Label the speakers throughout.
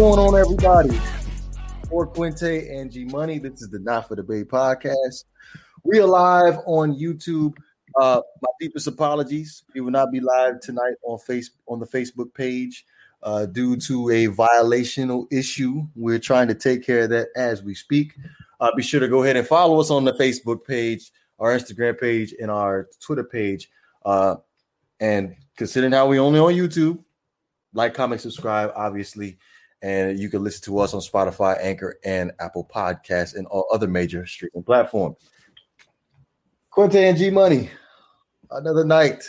Speaker 1: going on, everybody? For Quinte and G Money, this is the Not for the Bay podcast. We are live on YouTube. Uh, my deepest apologies. We will not be live tonight on face on the Facebook page uh, due to a violational issue. We're trying to take care of that as we speak. Uh, be sure to go ahead and follow us on the Facebook page, our Instagram page, and our Twitter page. Uh, and considering how we only on YouTube, like, comment, subscribe, obviously. And you can listen to us on Spotify, Anchor, and Apple Podcasts, and all other major streaming platforms. Quinte and G Money, another night.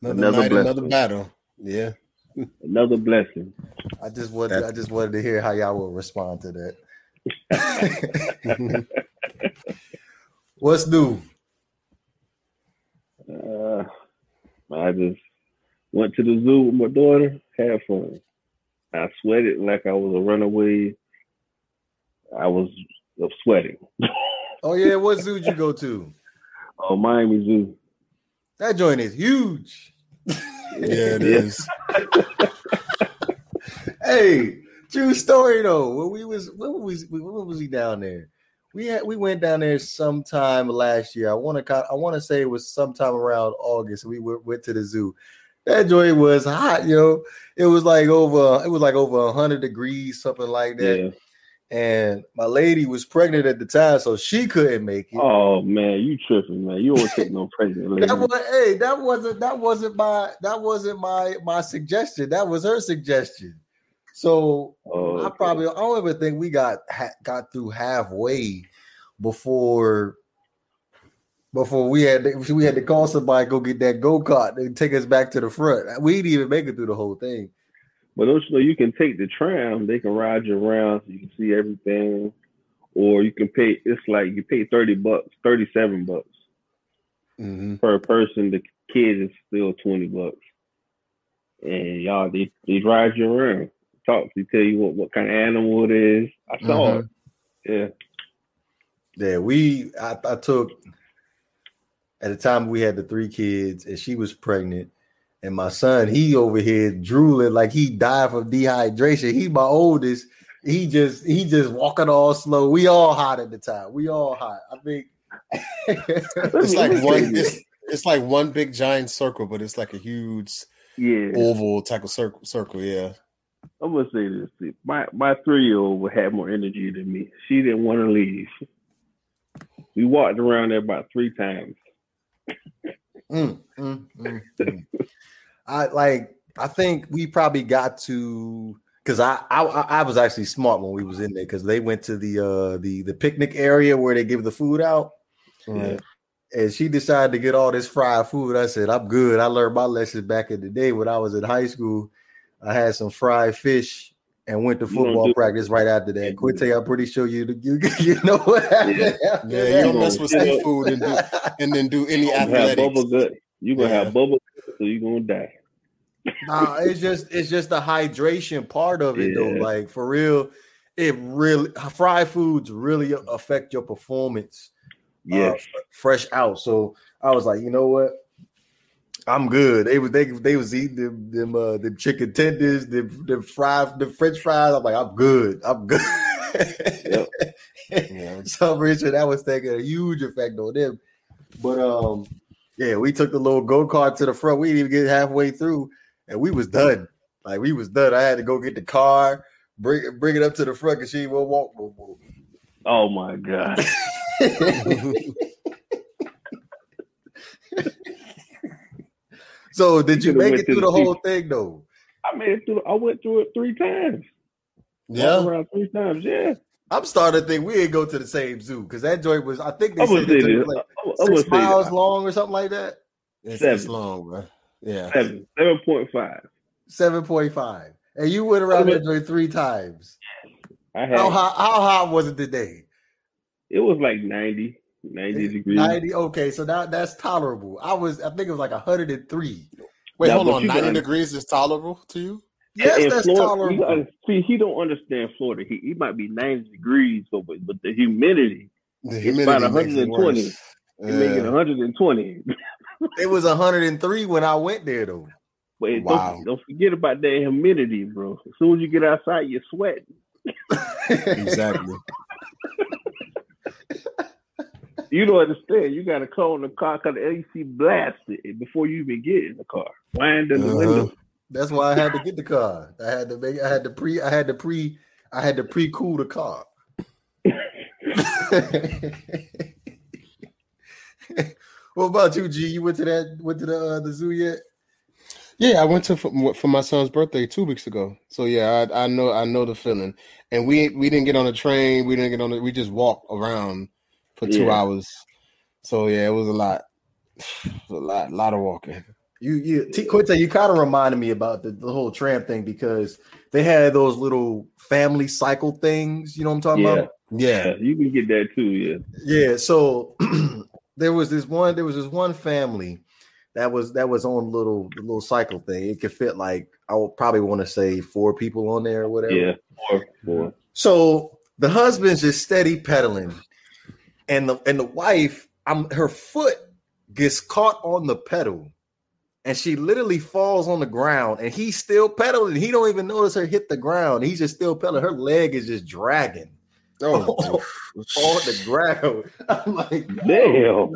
Speaker 2: Another,
Speaker 3: Another
Speaker 2: night,
Speaker 3: blessing.
Speaker 2: another battle. Yeah.
Speaker 3: Another blessing.
Speaker 1: I just wanted, I just wanted to hear how y'all will respond to that. What's new?
Speaker 3: Uh, I just went to the zoo with my daughter, had fun. I sweated like I was a runaway. I was sweating.
Speaker 1: Oh yeah, what zoo did you go to?
Speaker 3: Oh, Miami Zoo.
Speaker 1: That joint is huge.
Speaker 2: Yeah, it is.
Speaker 1: Hey, true story though. When we was when was when was we down there? We had we went down there sometime last year. I want to I want to say it was sometime around August. We went, went to the zoo. That joint was hot, yo. It was like over it was like over hundred degrees, something like that.
Speaker 3: Yeah.
Speaker 1: And my lady was pregnant at the time, so she couldn't make it.
Speaker 3: Oh man, you tripping, man. You don't take no pregnant lady.
Speaker 1: That was hey, that wasn't that wasn't my that wasn't my my suggestion. That was her suggestion. So
Speaker 3: Oh,
Speaker 1: I
Speaker 3: okay.
Speaker 1: probably I don't even think we got got through halfway before before we had to, we had to call somebody go get that go kart and take us back to the front. We didn't even make it through the whole thing.
Speaker 3: But don't you know you can take the tram, they can ride you around so you can see everything. Or you can pay it's like you pay 30 bucks, 37 bucks
Speaker 2: hmm
Speaker 3: per person. The kid is still 20 bucks. And y'all they, they ride you around. Talk to you, tell you what, what kind of animal it is. I saw it. Yeah.
Speaker 1: Yeah, we I, I took at the time we had the three kids and she was pregnant. And my son, he over here drooling like he died from dehydration. He my oldest. He just he just walking all slow. We all hot at the time. We all hot. I think
Speaker 2: It's like one. It's, it's like one big giant circle, but it's like a huge
Speaker 3: Yeah.
Speaker 2: oval type of circle. Circle. Yeah.
Speaker 3: I'm gonna say this. My my three year old would have more energy than me. She didn't want to leave. We walked around there about three times.
Speaker 1: Mm, mm, mm, mm. I like. I think we probably got to because I, I I was actually smart when we was in there because they went to the uh the the picnic area where they give the food out,
Speaker 2: Right.
Speaker 1: and she decided to get all this fried food. I said I'm good. I learned my lessons back in the day when I was in high school. I had some fried fish and went to football
Speaker 3: do-
Speaker 1: practice right after that. Quinte, I'm pretty sure you you, you know what happened.
Speaker 3: Yeah.
Speaker 2: Yeah, you don't mess with
Speaker 3: Yeah.
Speaker 2: food and do and then do any
Speaker 3: You gonna have
Speaker 2: athletics.
Speaker 3: bubble gut. You gonna
Speaker 2: Yeah.
Speaker 3: have bubble gut, so you're gonna die.
Speaker 1: Nah, it's just it's just the hydration part of it though. Like for real, it really fried foods really affect your performance. uh, fresh out. So I was like, you know what? I'm good. They was they they was eating them them uh them chicken tenders, them them fried the French fries. I'm like, I'm good. I'm good.
Speaker 2: Yeah.
Speaker 1: so Richard, that was taking a huge effect on them. But um, yeah, we took the little go kart to the front. We didn't even get halfway through, and we was done. Like we was done. I had to go get the car, bring bring it up to the front, because she won't walk no more.
Speaker 3: Oh my god.
Speaker 1: so did you
Speaker 3: could've
Speaker 1: make it through
Speaker 3: the
Speaker 1: the whole thing though?
Speaker 3: I made it through. I went through it three times.
Speaker 2: Yeah.
Speaker 3: Around three times. Yeah.
Speaker 1: I'm starting to think we ain't go to the same zoo because that joint was. I think they
Speaker 3: I'm
Speaker 1: said it was like
Speaker 3: I'm, I'm
Speaker 1: six miles long or something like that.
Speaker 2: It's,
Speaker 3: Seven.
Speaker 2: long, bro. Yeah.
Speaker 3: Seven. Seven point five.
Speaker 1: Seven point five, and you went around that joint three times.
Speaker 3: I had
Speaker 1: How hot? How hot was it today?
Speaker 3: it was like 90, 90 degrees.
Speaker 1: Ninety. Okay, so that that's tolerable. I was. I think it was like hundred and three.
Speaker 2: Wait,
Speaker 3: Yeah,
Speaker 2: hold on. 90
Speaker 3: got-
Speaker 2: degrees is tolerable to you?
Speaker 1: Yes, that's
Speaker 3: Florida,
Speaker 1: tolerable.
Speaker 3: gotta- see, he don't understand Florida. He, he might be 90 degrees, but, but the humidity,
Speaker 2: The
Speaker 3: It's about
Speaker 2: makes it
Speaker 3: 120.
Speaker 2: worse.
Speaker 3: it make it
Speaker 2: Yeah.
Speaker 3: 120.
Speaker 1: It was hundred and three when I went there though.
Speaker 3: But wow. don't, don't forget about that humidity, bro. As soon as you get outside, you're sweating.
Speaker 2: exactly.
Speaker 3: you don't understand. You got to call in the car because the AC blasted before you even get in the car. Wind in the uh-huh. window.
Speaker 1: That's why I had to get the car. I had to make. I had to pre. I had to pre. I had to pre cool the car. what about you, G? You went to that? Went to the uh, the zoo yet?
Speaker 2: Yeah, I went to for, for, my son's birthday two weeks ago. So yeah, I, I, know I know the feeling. And we we didn't get on a train. We didn't get on. The, we just walked around for two yeah. hours. So yeah, it was a lot. a lot, a lot of walking.
Speaker 1: You you T Quinta, you kind of reminded me about the, the whole tram thing because they had those little family cycle things. You know what I'm talking
Speaker 3: yeah.
Speaker 1: about?
Speaker 3: Yeah, you can get that too. Yeah.
Speaker 1: Yeah. So there was this one. There was this one family that was that was on little little cycle thing. It could fit like I would probably want to say four people on there or whatever.
Speaker 3: Yeah, four, four.
Speaker 1: So the husband's just steady pedaling, and the and the wife, I'm her foot gets caught on the pedal, and she literally falls on the ground, and he's still pedaling. He don't even notice her hit the ground. He's just still pedaling. Her leg is just dragging. Oh, on the ground. I'm like,
Speaker 3: damn.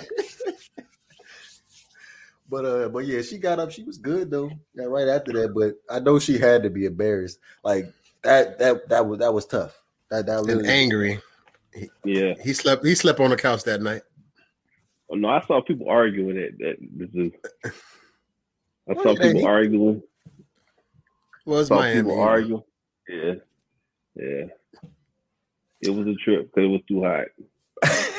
Speaker 1: but uh, but yeah, she got up. She was good though. Yeah, right after that, but I know she had to be embarrassed. Like that that that was that was tough. That that
Speaker 2: and angry.
Speaker 3: He, yeah,
Speaker 2: he slept. He slept on the couch that night.
Speaker 3: Oh, no, I saw people arguing at that. This is. I saw people arguing.
Speaker 2: Was Miami
Speaker 3: people arguing? Yeah, yeah. It was a trip because it was too hot.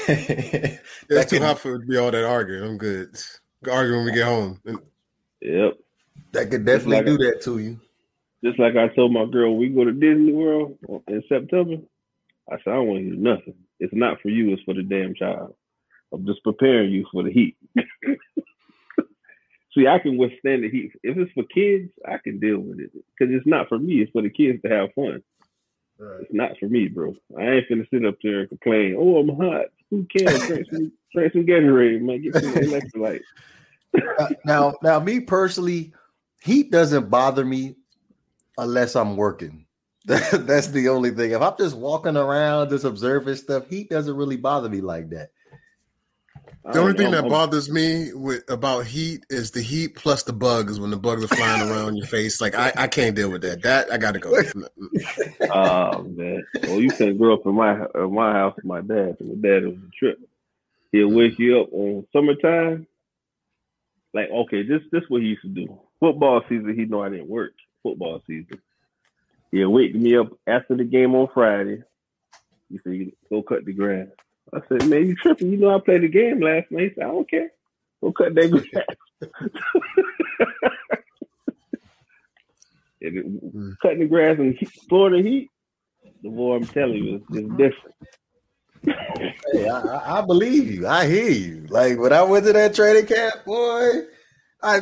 Speaker 2: it's too hot for to be all that arguing. I'm good. Argue when we get home.
Speaker 3: Yep.
Speaker 1: That could definitely like do I, that to you.
Speaker 3: Just like I told my girl, we go to Disney World in September. I said, I don't want to hear nothing. It's not for you, it's for the damn child. I'm just preparing you for the heat. See, I can withstand the heat. If it's for kids, I can deal with it. Because it's not for me, it's for the kids to have fun. Right. It's not for me, bro. I ain't finna sit up there and complain. Oh, I'm hot. Who cares? drink some, drink some Gatorade, man. Get some electrolyte.
Speaker 1: uh, now, now, me personally, heat doesn't bother me unless I'm working. That's the only thing. If I'm just walking around, just observing stuff, heat doesn't really bother me like that.
Speaker 2: The only thing that bothers me with about heat is the heat plus the bugs when the bugs are flying around your face. Like I, I can't deal with that. That I got to go.
Speaker 3: oh man! Well, you can't grow up in my in my house with my dad. And my dad was a trip. He'll wake you up on summertime. Like okay, this this what he used to do. Football season, he know I didn't work. Football season, he'll wake me up after the game on Friday. He said, "Go cut the grass." I said, man, you tripping. You know I played the game last night. He said, I don't care. Go cut that grass. and mm. cutting the grass in Florida heat, the boy, I'm telling you, it's
Speaker 1: different. hey, I, I, believe you. I hear you. Like when I went to that training camp, boy, I,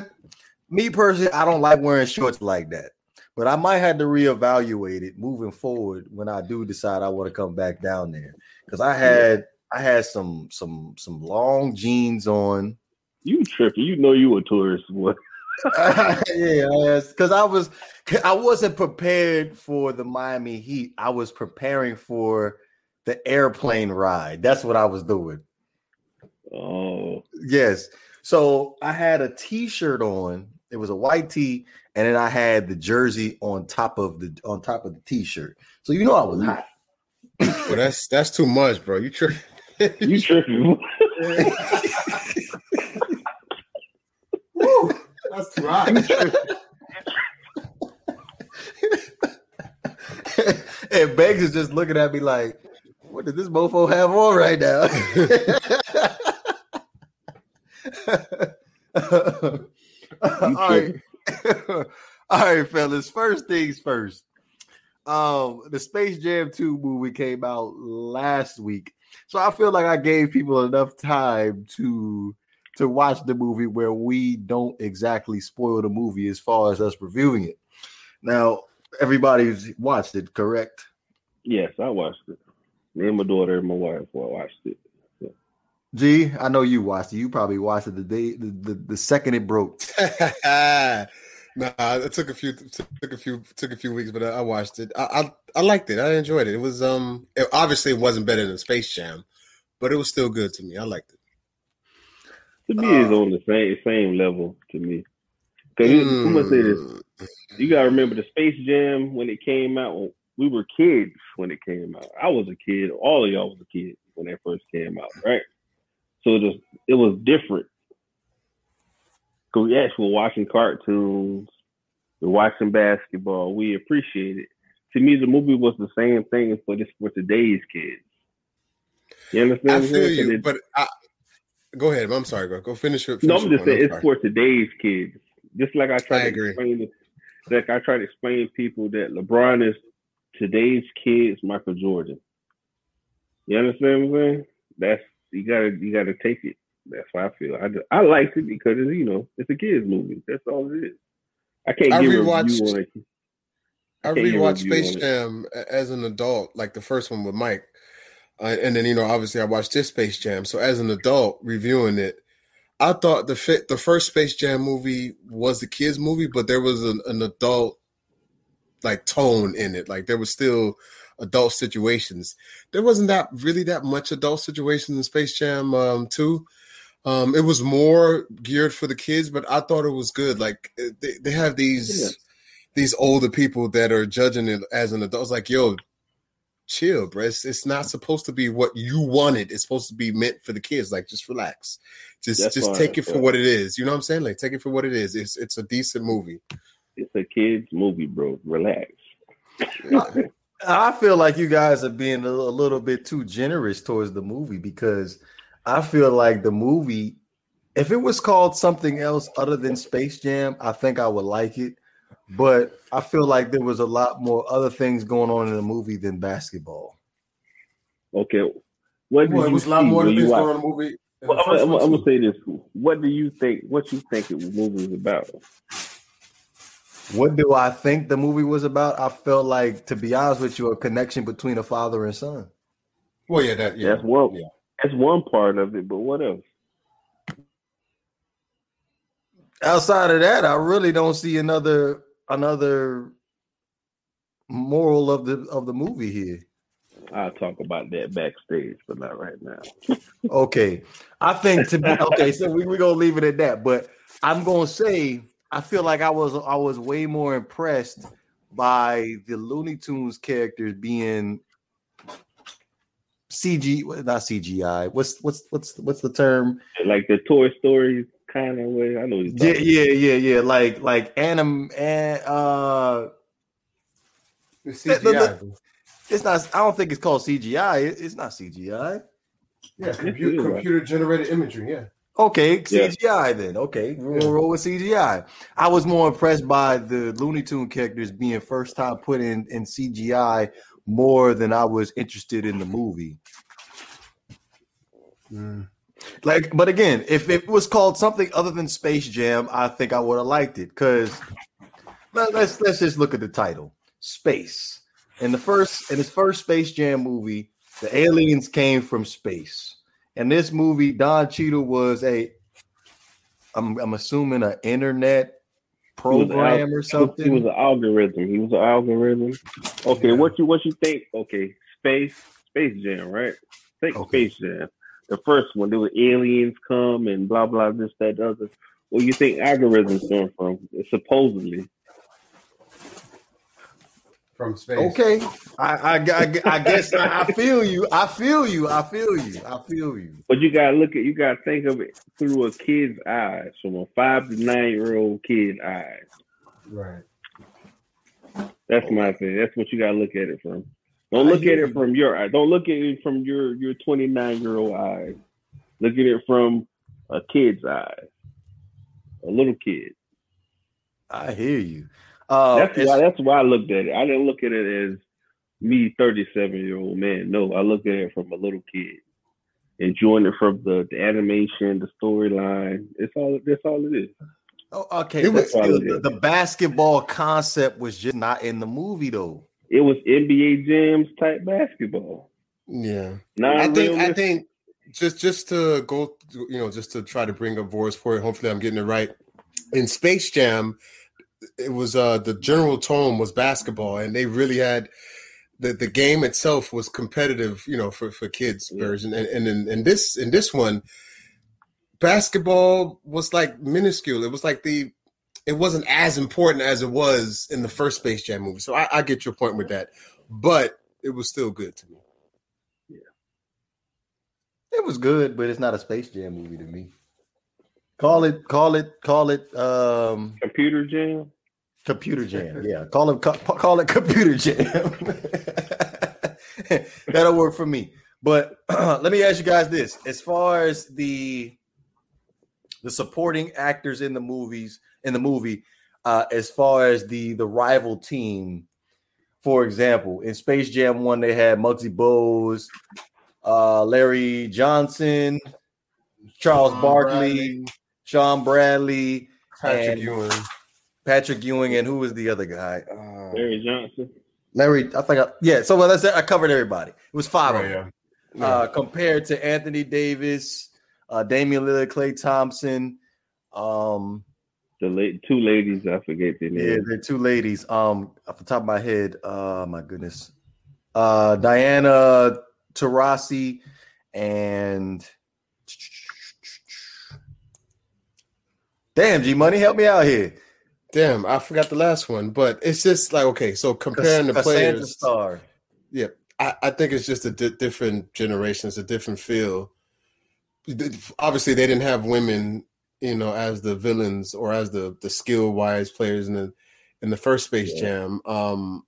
Speaker 1: me personally, I don't like wearing shorts like that. But I might have to reevaluate it moving forward when I do decide I want to come back down there because I had I had some some some long jeans on.
Speaker 3: You tripping? You know you a tourist, boy.
Speaker 1: yeah, because I was I wasn't prepared for the Miami Heat. I was preparing for the airplane ride. That's what I was doing.
Speaker 3: Oh,
Speaker 1: yes. So I had a T-shirt on. It was a white tee, and then I had the jersey on top of the on top of the T-shirt. So you know I was hot.
Speaker 2: well, that's that's too much, bro. You tripping?
Speaker 3: you tripping.
Speaker 1: Woo, that's right. and Beggs is just looking at me like, what does this mofo have on right now? All right. All right, fellas. First things first. Um, the Space Jam 2 movie came out last week. So I feel like I gave people enough time to to watch the movie where we don't exactly spoil the movie as far as us reviewing it. Now, everybody's watched it, correct?
Speaker 3: Yes, I watched it. Me and my daughter and my wife well, watched it.
Speaker 1: G, I know you watched it. You probably watched it the day the, the, the second it broke.
Speaker 2: nah, it took a few took a few took a few weeks, but I, I watched it. I, I, I liked it. I enjoyed it. It was um it, obviously it wasn't better than Space Jam, but it was still good to me. I liked it.
Speaker 3: To me, uh, it's on the same same level to me. Because mm, who must say this? Hmm. You gotta remember the Space Jam when it came out. We were kids when it came out. I was a kid. All of y'all was a kid when that first came out, right? So it was it was different. Cause yes, we're watching cartoons, we're watching basketball. We appreciate it. To me, the movie was the same thing for this for today's kids. You understand?
Speaker 2: I feel you, it, but I, go ahead. I'm sorry. Go go finish.
Speaker 3: finish no, I'm just saying it's for today's kids. Just like I try I to agree. explain it, like I try to explain to people that LeBron is today's kids, Michael Jordan. You understand what I'm saying? That's you gotta you gotta take it. That's why I feel. I I liked it because it's, you know it's a kids movie. That's all it is. I can't I give rewatched, a review on it.
Speaker 2: I, I rewatched Space Jam as an adult, like the first one with Mike, uh, and then you know obviously I watched this Space Jam. So as an adult reviewing it, I thought the fit the first Space Jam movie was the kids movie, but there was an, an adult like tone in it. Like there was still adult situations. There wasn't that really that much adult situations in Space Jam um, 2. Um, it was more geared for the kids, but I thought it was good. Like eh, they, they have these yeah. these older people that are judging it as an adult. It's like, yo, chill, bro. It's, it's, not supposed to be what you wanted. It's supposed to be meant for the kids. Like, just relax. Just That's just take it for what it is. You know what I'm saying? Like, take it for what it is. It's it's a decent movie.
Speaker 3: It's a kids movie, bro. Relax.
Speaker 1: I feel like you guys are being a little bit too generous towards the movie because I feel like the movie, if it was called something else other than Space Jam, I think I would like it. But I feel like there was a lot more other things going on in the movie than basketball.
Speaker 3: Okay. What well, it was a lot more things going on in the movie. Well, I'm, I'm, I'm, gonna say this. What do you think? What you think the movie was about?
Speaker 1: What do I think the movie was about? I felt like, to be honest with you, a connection between a father and son.
Speaker 2: Well, yeah, that yeah,
Speaker 3: that's one. Yeah. That's one part of it, but what else?
Speaker 1: Outside of that, I really don't see another another moral of the of the movie here.
Speaker 3: I'll talk about that backstage, but not right now.
Speaker 1: okay. I think to be okay, so we, we're gonna leave it at that. But I'm gonna say I feel like I was I was way more impressed by the Looney Tunes characters being CG, not CGI. What's what's what's what's the term?
Speaker 3: Like the Toy Story kind of way. I know.
Speaker 1: Yeah, yeah, yeah, yeah. Like like anim and uh.
Speaker 2: The CGI. The, the,
Speaker 1: it's not. I don't think it's called CGI. it's not CGI.
Speaker 2: Yeah, computer, computer generated imagery. Yeah.
Speaker 1: Okay, CGI yeah. then. Okay, we'll roll with CGI. I was more impressed by the Looney Tune characters being first time put in in CGI more than I was interested in the movie. Mm. Like, but again, if it was called something other than Space Jam, I think I would have liked it. Because let, let's let's just look at the title, Space. In the first in his first Space Jam movie, the aliens came from space. In this movie, Don Cheadle was a, I'm, I'm assuming an internet program or something.
Speaker 3: He was an algorithm. He was an algorithm. Okay, what you what you think? Okay, space Space Jam, right? Think okay. Space Jam. The first one, there were aliens come and blah blah this that other. Where you think algorithms come from? Supposedly
Speaker 2: from space.
Speaker 1: Okay, I I, I, I guess I, I, feel you. I feel you. I feel you. I feel you.
Speaker 3: But you gotta look at you gotta think of it through a kid's eyes, from a five to nine year old kid's eyes.
Speaker 2: Right.
Speaker 3: That's my thing. That's what you gotta look at it from. Don't look at it from your eye. Don't look at it from your your twenty nine year old eyes. Look at it from a kid's eyes, a little kid.
Speaker 1: I hear you.
Speaker 3: Uh, that's why that's why I looked at it. I didn't look at it as me, thirty seven year old man. No, I looked at it from a little kid, enjoying it from the, the animation, the storyline. It's all that's all it is.
Speaker 1: Oh, okay. It was, the, the, basketball concept was just not in the movie though.
Speaker 3: It was NBA Jams type basketball.
Speaker 2: Yeah, not I think I think just just to go, you know, just to try to bring up Boris Point. Hopefully, I'm getting it right. In Space Jam, it was uh the general tone was basketball, and they really had the the game itself was competitive, you know, for for kids yeah. version. And and in, in this in this one, basketball was like minuscule. It was like the it wasn't as important as it was in the first Space Jam movie. So I, I get your point with that, but it was still good to me.
Speaker 1: Yeah, it was good, but it's not a Space Jam movie to me. Call it, call it, call it. Um,
Speaker 3: computer jam.
Speaker 1: Computer jam. Yeah, call it, call, call it computer jam. That'll work for me. But let me ask you guys this: as far as the the supporting actors in the movies in the movie, uh, as far as the the rival team, for example, in Space Jam One, they had Muggsy Bogues, uh, Larry Johnson, Charles Shawn Barkley, Bradley. Shawn Bradley,
Speaker 2: Patrick Ewing,
Speaker 1: Patrick Ewing, and who was the other guy?
Speaker 3: Uh, Larry Johnson.
Speaker 1: Larry, I think I yeah. So well, that's it. I covered everybody. It was five of them. Yeah. Uh, compared to Anthony Davis, uh, Damian Lillard, Klay Thompson, um,
Speaker 3: the late two ladies. I forget their
Speaker 1: names. Yeah, they're two ladies. Um, off the top of my head, uh, my goodness, uh, Diana Taurasi and damn G Money, help me out here.
Speaker 2: Damn, I forgot the last one, but it's just like okay. So comparing the players,
Speaker 1: star.
Speaker 2: Yeah, I, I think it's just a di- different generation. It's a different feel. Obviously, they didn't have women, you know, as the villains or as the the skill wise players in the in the first Space yeah. Jam. Um,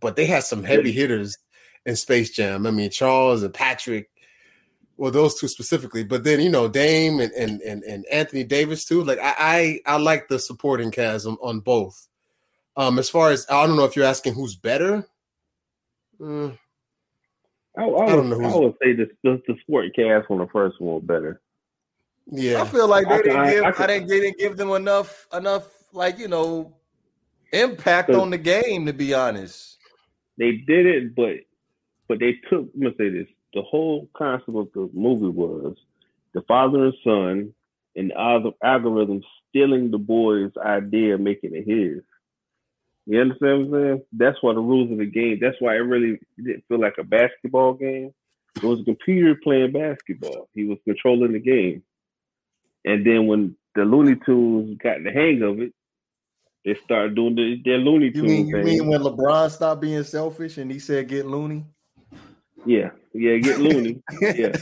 Speaker 2: but they had some heavy hitters in Space Jam. I mean, Charles and Patrick, well, those two specifically, but then you know Dame and and and, and Anthony Davis too. Like I, I, I like the supporting cast on, on, both. Um, as far as I don't know if you're asking who's better.
Speaker 3: Mm, I, I, I, don't know. I would say the, the the supporting cast on the first one better.
Speaker 1: Yeah, I feel like they didn't give. I, I, didn't, they didn't give them enough enough like you know impact on the game. To be honest,
Speaker 3: they did it, but but they took, I'm gonna say this, the whole concept of the movie was the father and son and the algorithm stealing the boy's idea, making it his. You understand what I'm saying? That's why the rules of the game, that's why it really didn't feel like a basketball game. It was a computer playing basketball. He was controlling the game. And then when the Looney Tunes got the hang of it, they started doing the, their Looney Tunes. You
Speaker 1: mean, you mean when LeBron stopped being selfish and he said get loony?
Speaker 3: Yeah, yeah, get loony. yeah,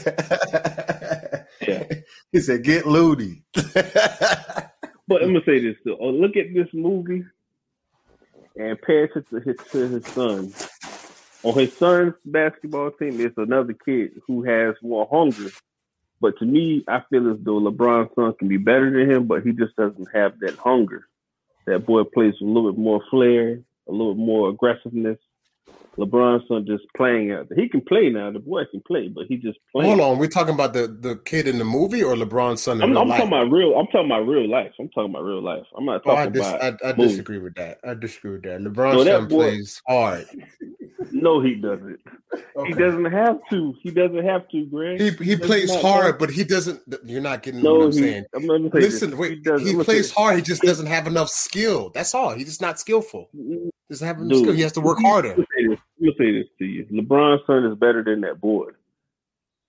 Speaker 1: yeah. He said, "Get loony."
Speaker 3: but I'm gonna say this too. Oh, look at this movie and pay attention to his to his son. On his son's basketball team, there's another kid who has more hunger. But to me, I feel as though LeBron's son can be better than him, but he just doesn't have that hunger. That boy plays a little bit more flair, a little more aggressiveness. LeBron's son just playing out. there. He can play now. The boy can play, but he just playing.
Speaker 2: Hold on, we're talking about the the kid in the movie or LeBron's son.
Speaker 3: I'm, I'm talking about real. I'm talking about real life. I'm talking about real life. I'm not talking oh, I dis-
Speaker 2: about. I, I disagree with that. I disagree with that. LeBron's so son boy, plays hard.
Speaker 3: No, he doesn't. Okay. He doesn't have to. He doesn't have to, Greg.
Speaker 2: He he, he plays hard, but he doesn't. You're not getting no, what I'm he, saying. I'm Listen, this. wait. He, he plays hard. He just doesn't have enough skill. That's all. He's just not skillful. He doesn't have enough Dude, skill. He has to work harder.
Speaker 3: Me say this to you: LeBron's son is better than that boy.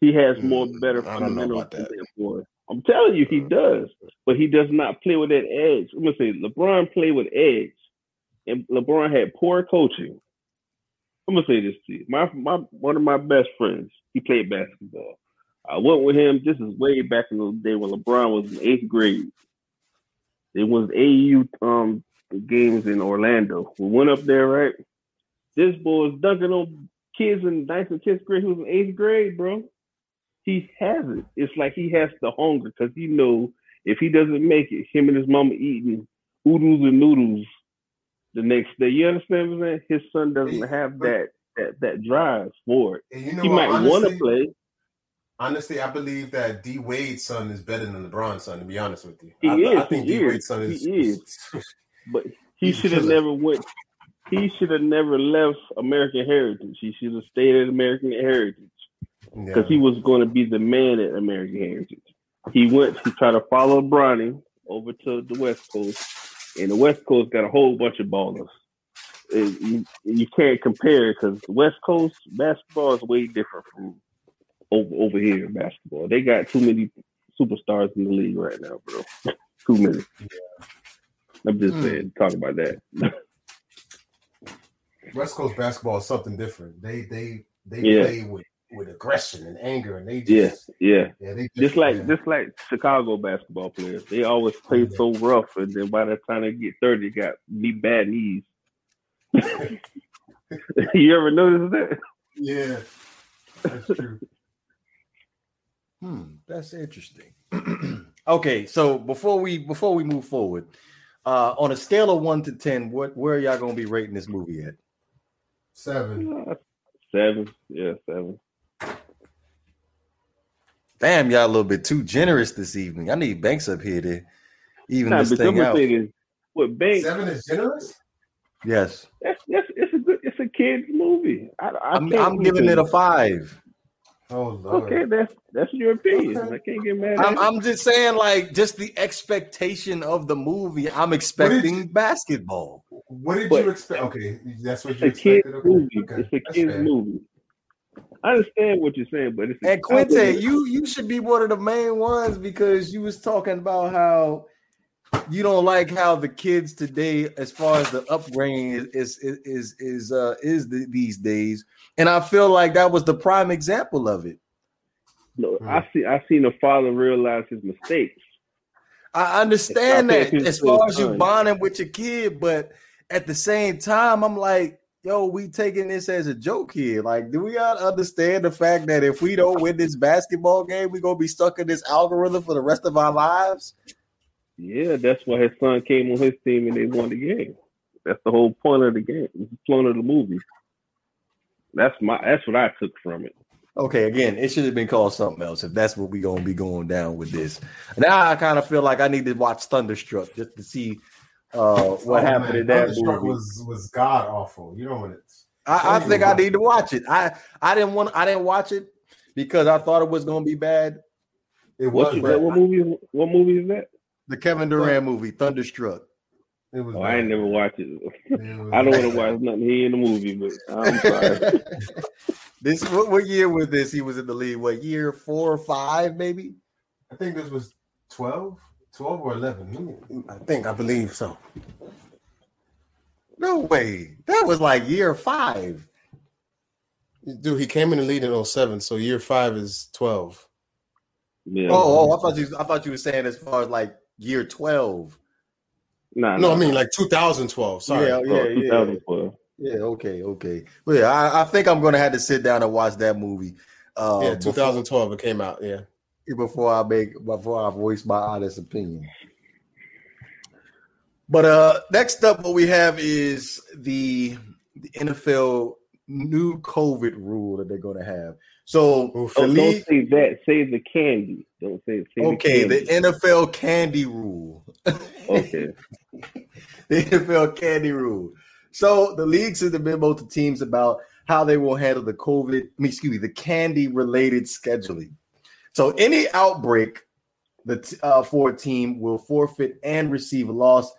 Speaker 3: He has more mm, better fundamentals than that boy. I'm telling you, he does, but he does not play with that edge. I'm gonna say LeBron played with edge, and LeBron had poor coaching. I'm gonna say this to you. My my one of my best friends, he played basketball. I went with him. This is way back in the day when LeBron was in eighth grade. It was AAU um games in Orlando. We went up there, right? This boy is dunking on kids in ninth and tenth grade. He was in eighth grade, bro. He has it. It's like he has the hunger because he know if he doesn't make it, him and his mama eating oodles and noodles the next day. You understand what I'm saying? His son doesn't have that that that drive for it. You know he what, might want to play.
Speaker 2: Honestly, I believe that D Wade's son is better than LeBron's son. To be honest with you,
Speaker 3: he
Speaker 2: I,
Speaker 3: is. I think D Wade's son is. He is. but he should have never went. He should have never left American heritage. He should have stayed at American heritage. because yeah. he was going to be the man at American Heritage. He went to try to follow Bronny over to the West Coast, and the West Coast got a whole bunch of ballers. It, you, you can't compare because the West Coast basketball is way different from over over here basketball. They got too many superstars in the league right now, bro. too many. Yeah. I'm just mm. saying, talk about that.
Speaker 2: West Coast basketball is something different. They they they yeah. play with with aggression and anger, and they just
Speaker 3: yeah yeah, yeah they just, just like yeah. just like Chicago basketball players. They always play yeah. so rough, and then by the time they get thirty, they got knee bad knees. you ever notice that?
Speaker 2: Yeah, that's true.
Speaker 1: hmm, that's interesting. okay, so before we before we move forward, uh, on a scale of one to ten, what where are y'all gonna be rating this movie at?
Speaker 2: Seven.
Speaker 3: Seven. Yeah, seven.
Speaker 1: Damn, y'all a little bit too generous this evening. I need Banks up here to even nah, this thing out. Thing is,
Speaker 3: what Banks
Speaker 2: seven is generous?
Speaker 1: Yes.
Speaker 3: That's, that's it's a good it's a kids movie. I, I
Speaker 1: I'm, I'm giving it a five.
Speaker 3: Oh Lord. Okay, that's that's your opinion. Okay. I can't get mad.
Speaker 1: I'm, I'm, just saying, like, just the expectation of the movie. I'm expecting you, basketball.
Speaker 2: What did but, you expect? Okay, that's what you expected. Okay.
Speaker 3: Movie. Okay. It's a kids movie. I understand what you're saying, but it's
Speaker 1: and Quinte, you you should be one of the main ones because you was talking about how you don't like how the kids today, as far as the upbringing is is is is uh is the, these days, and I feel like that was the prime example of it.
Speaker 3: No. I see. I seen the father realize his mistakes.
Speaker 1: I understand that as far as you bonding with your kid, but at the same time, I'm like, yo, we taking this as a joke here. Like, do we all understand the fact that if we don't win this basketball game, we gonna be stuck in this algorithm for the rest of our lives?
Speaker 3: Yeah, that's why his son came on his team and they won the game. That's the whole point of the game. It's the point of the movie. That's my that's what I took from it.
Speaker 1: Okay, again, it should have been called something else if that's what we're gonna be going down with this. Now I kind of feel like I need to watch Thunderstruck just to see uh, what oh, happened man. in that Thunderstruck movie.
Speaker 2: Was was god awful. You know what it's.
Speaker 1: I, I think I need to watch it. I I didn't want I didn't watch it because I thought it was gonna be bad.
Speaker 3: It was. What, what movie? What movie is that?
Speaker 1: The Kevin Durant movie, Thunderstruck.
Speaker 3: It was oh, I ain't never watched it. it I don't want to watch nothing here in the movie, but I'm sorry.
Speaker 1: this what, what year was this? He was in the league. What year? Four or five, maybe?
Speaker 2: I think this was 12, 12 or eleven. I think I believe so.
Speaker 1: No way. That was like year five.
Speaker 2: Dude, he came in the lead in 07, so year five is 12.
Speaker 1: Yeah. Oh, oh, I thought you I thought you were saying as far as like year 12.
Speaker 2: Nah, no, I mean like 2012. Sorry.
Speaker 1: Yeah, yeah, yeah. 2012. Yeah, okay, okay. Well, yeah, I, I, think I'm gonna have to sit down and watch that movie.
Speaker 2: Uh, yeah, 2012 before, it came out. Yeah,
Speaker 1: before I make before I voice my honest opinion. But uh next up, what we have is the, the NFL new COVID rule that they're going to have. So
Speaker 3: oh, don't say that. Say the candy. Don't say. say
Speaker 1: okay, the, the, NFL candy rule.
Speaker 3: okay.
Speaker 1: the NFL candy rule. So the league sent a memo to teams about how they will handle the COVID. excuse me, the candy related scheduling. So any outbreak, the uh, for a team will forfeit and receive a loss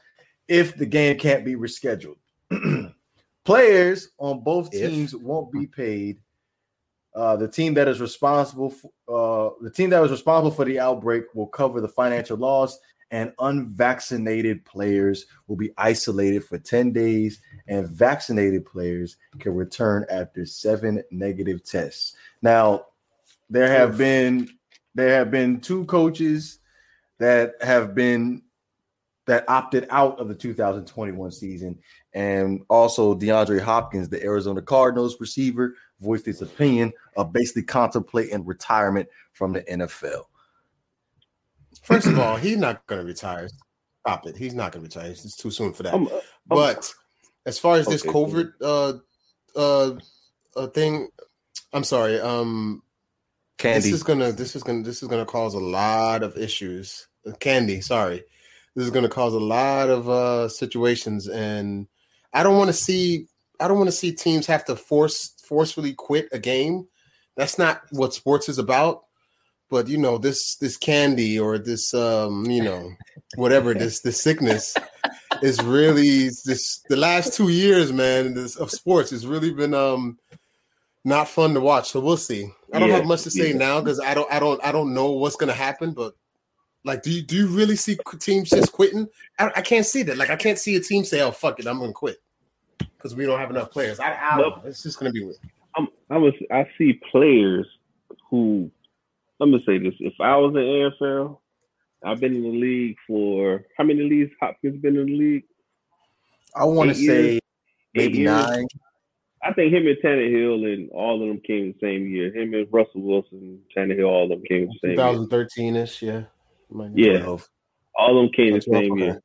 Speaker 1: if the game can't be rescheduled. Players on both teams if. won't be paid uh, the team that is responsible, for, uh, the team that was responsible for the outbreak will cover the financial loss, and unvaccinated players will be isolated for 10 days, and vaccinated players can return after seven negative tests. Now, there have been there have been two coaches that have been that opted out of the 2021 season, and also DeAndre Hopkins, the Arizona Cardinals receiver, voiced his opinion of basically contemplating retirement from the NFL.
Speaker 2: First of all, he's not going to retire. Stop it. He's not going to retire. It's too soon for that. I'm, I'm, but as far as this okay, COVID uh, uh, uh, thing, I'm sorry. Um, Candy. This is gonna. This is gonna. This is gonna cause a lot of issues. Candy. Sorry. This is gonna cause a lot of uh, situations, and I don't want to see. I don't want to see teams have to force forcefully quit a game that's not what sports is about. But you know, this this candy or this um, you know, whatever this this sickness is really this the last two years, man, this, of sports has really been um not fun to watch. So we'll see. I don't yeah, have much to say yeah. now because I don't I don't I don't know what's gonna happen, but like, do you do you really see teams just quitting? I, I can't see that. Like, I can't see a team say, "Oh, fuck it, I'm gonna quit," because we don't have enough players. I, I well, It's just gonna be weird.
Speaker 3: I'm, I was I see players who. Let me say this: If I was in NFL, I've been in the league for how many leagues? Hopkins been in the league.
Speaker 1: I want to say maybe nine.
Speaker 3: I think him and Tannehill and all of them came the same year. Him and Russell Wilson, Tannehill, all of them came the same
Speaker 2: 2013 ish, yeah.
Speaker 3: Yeah. All of them came the same year.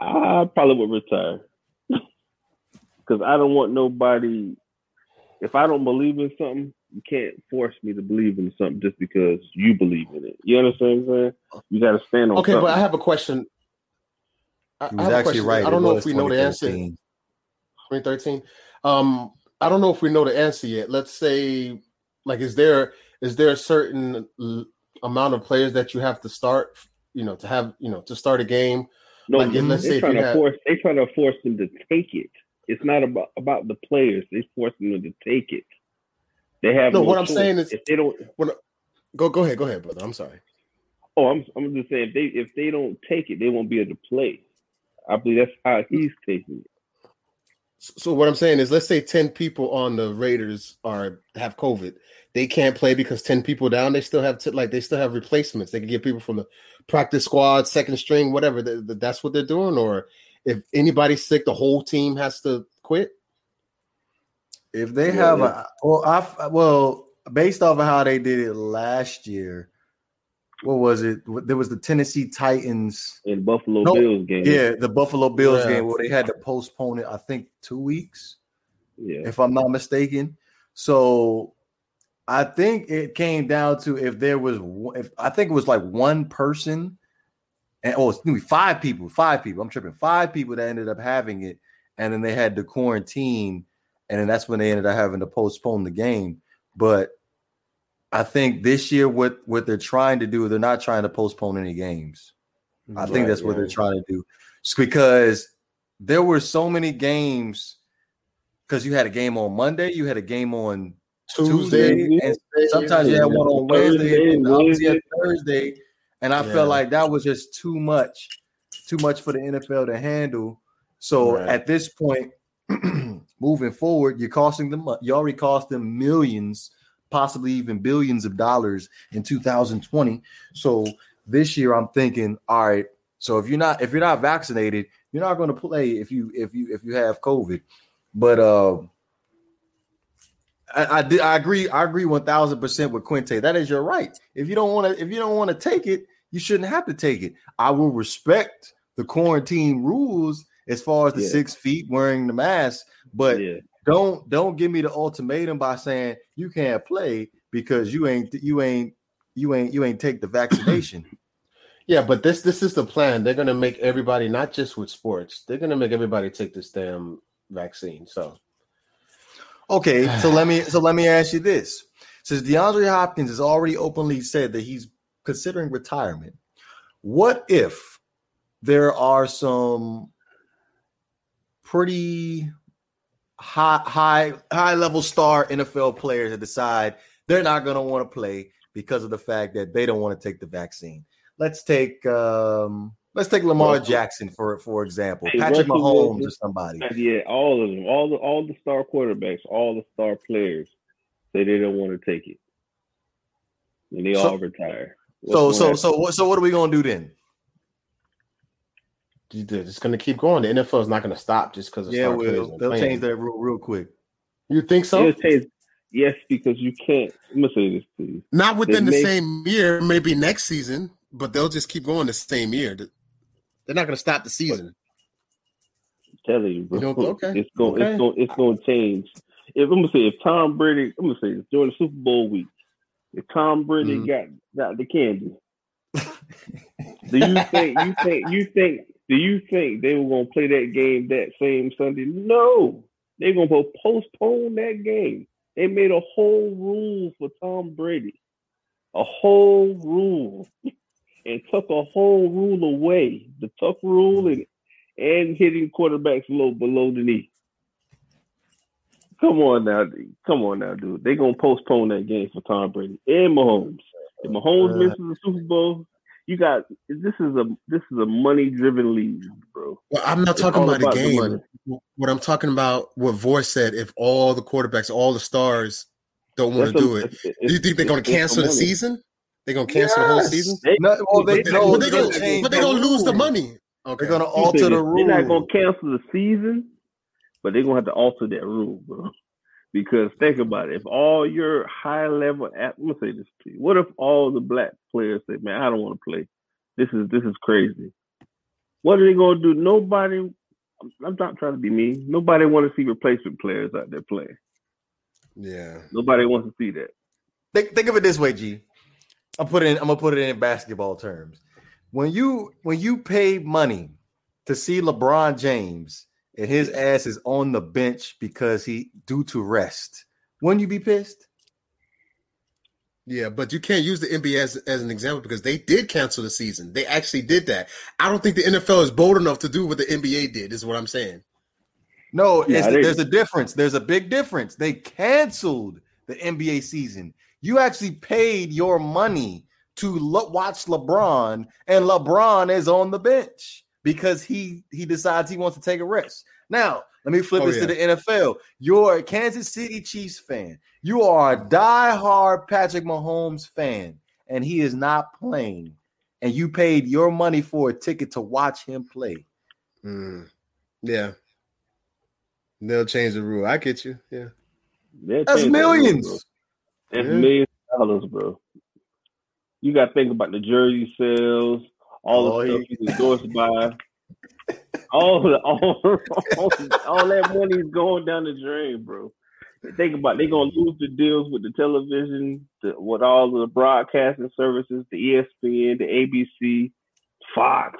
Speaker 3: I probably would retire. Because I don't want nobody, if I don't believe in something, you can't force me to believe in something just because you believe in it. You understand what I'm saying? You got to stand on
Speaker 2: Okay,
Speaker 3: something.
Speaker 2: but I have a question. I, I have a question. Right. I don't know if we know the answer. 2013. Um, I don't know if we know the answer yet. Let's say, like, is there is there a certain amount of players that you have to start, you know, to have, you know, to start a game.
Speaker 3: No, like, let's say trying to have, force they trying to force them to take it. It's not about about the players. They forcing them to take it. They have
Speaker 2: no. no what I'm saying is, if they don't, when, go go ahead, go ahead, brother. I'm sorry.
Speaker 3: Oh, I'm I'm just saying if they if they don't take it, they won't be able to play. I believe that's how he's taking it.
Speaker 2: So what I'm saying is, let's say ten people on the Raiders are have COVID they can't play because 10 people down they still have to like they still have replacements they can get people from the practice squad second string whatever that's what they're doing or if anybody's sick the whole team has to quit?
Speaker 1: If they yeah, have a well i well based off of how they did it last year what was it? There was the tennessee titans.
Speaker 3: And buffalo no, bills game.
Speaker 1: yeah the buffalo bills yeah. game where they had to postpone it i think two weeks yeah. if i'm not mistaken. So I think it came down to if there was if I think it was like one person and oh it's five people, five people. I'm tripping. Five people that ended up having it, and then they had to quarantine, and then that's when they ended up having to postpone the game. But I think this year what what they're trying to do, they're not trying to postpone any games. I right, think that's yeah. what they're trying to do. It's because there were so many games because you had a game on Monday, you had a game on Tuesday, Tuesday and sometimes you had one on Wednesday, and obviously Thursday. And I yeah. felt like that was just too much, too much for the NFL to handle. So right. at this point, moving forward, you're costing them. You already cost them millions, possibly even billions of dollars in 2020. So this year, I'm thinking, all right. So if you're not if you're not vaccinated, you're not going to play if you if you if you have COVID. But uh I, I, I agree. I agree one thousand percent with Quinte. That is your right. If you don't want to, if you don't want to take it, you shouldn't have to take it. I will respect the quarantine rules as far as the yeah. six feet wearing the mask, but yeah. don't don't give me the ultimatum by saying you can't play because you ain't you ain't you ain't you ain't take the vaccination.
Speaker 2: Yeah, but this this is the plan. They're gonna make everybody not just with sports. They're gonna make everybody take this damn vaccine. So
Speaker 1: Okay, so let me so let me ask you this: since DeAndre Hopkins has already openly said that he's considering retirement, what if there are some pretty high high high level star NFL players that decide they're not going to want to play because of the fact that they don't want to take the vaccine? Let's take um, Let's take Lamar Jackson for for example, hey, Patrick Mahomes Wilson, or somebody.
Speaker 3: Yeah, all of them, all the all the star quarterbacks, all the star players say they don't want to take it, and they so, all retire.
Speaker 1: What's so so so what so what are we gonna do then?
Speaker 2: They're just gonna keep going. The NFL is not gonna stop just because
Speaker 1: yeah, well, they'll change that real real quick.
Speaker 2: You think so?
Speaker 3: Yes, because you can't. I'm gonna say this to you.
Speaker 2: Not within the same year, maybe next season, but they'll just keep going the same year. They're not going to stop the season.
Speaker 3: I'm telling you, bro. You okay. It's going. Okay. It's going. It's going to change. If I'm gonna say, if Tom Brady, I'm gonna say this, during the Super Bowl week, if Tom Brady mm-hmm. got got the candy, do you think you think you think do you think they were gonna play that game that same Sunday? No, they're gonna postpone that game. They made a whole rule for Tom Brady, a whole rule, and took a whole rule away. The tuck rule and and hitting quarterbacks low below the knee. Come on now, come on now, dude. They're gonna postpone that game for Tom Brady and Mahomes. If Mahomes uh, misses the Super Bowl, you got this is a this is a money driven league, bro.
Speaker 2: Well, I'm not talking about, about, a game. What I'm talking about, what Vor said, if all the quarterbacks, all the stars don't want to do it, do you think they're going to cancel the season? They're going to cancel yes. the whole season?
Speaker 1: They, no, well, they,
Speaker 2: but, no, they, they, they, but they're going to lose the money.
Speaker 1: Okay. They're going to alter the rule.
Speaker 3: They're not going to cancel the season, but they're going to have to alter that rule, bro. Because think about it, if all your high level, I'm gonna say this to you. What if all the black players say, "Man, I don't want to play. This is this is crazy." What are they gonna do? Nobody. I'm not trying to be mean. Nobody want to see replacement players out there playing.
Speaker 2: Yeah.
Speaker 3: Nobody wants to see that.
Speaker 1: Think, think of it this way, G. I'm putting I'm gonna put it in basketball terms. When you when you pay money to see LeBron James and his ass is on the bench because he due to rest, wouldn't you be pissed?
Speaker 2: Yeah, but you can't use the NBA as, as an example because they did cancel the season. They actually did that. I don't think the NFL is bold enough to do what the NBA did. Is what I'm saying.
Speaker 1: No, yeah, there's a difference. There's a big difference. They canceled the NBA season. You actually paid your money to lo- watch LeBron, and LeBron is on the bench because he he decides he wants to take a rest. Now, let me flip oh, this yeah. to the NFL. You're a Kansas City Chiefs fan. You are a die-hard Patrick Mahomes fan, and he is not playing. And you paid your money for a ticket to watch him play.
Speaker 2: Mm. Yeah. They'll change the rule. I get you. Yeah.
Speaker 1: That's millions. Rule,
Speaker 3: That's yeah. millions of dollars, bro. You got to think about the jersey sales, all oh, the stuff he's endorsed by. all, the, all, all, all that money is going down the drain, bro. Think about it, they're gonna lose the deals with the television, the, with all the broadcasting services, the ESPN, the ABC, Fox.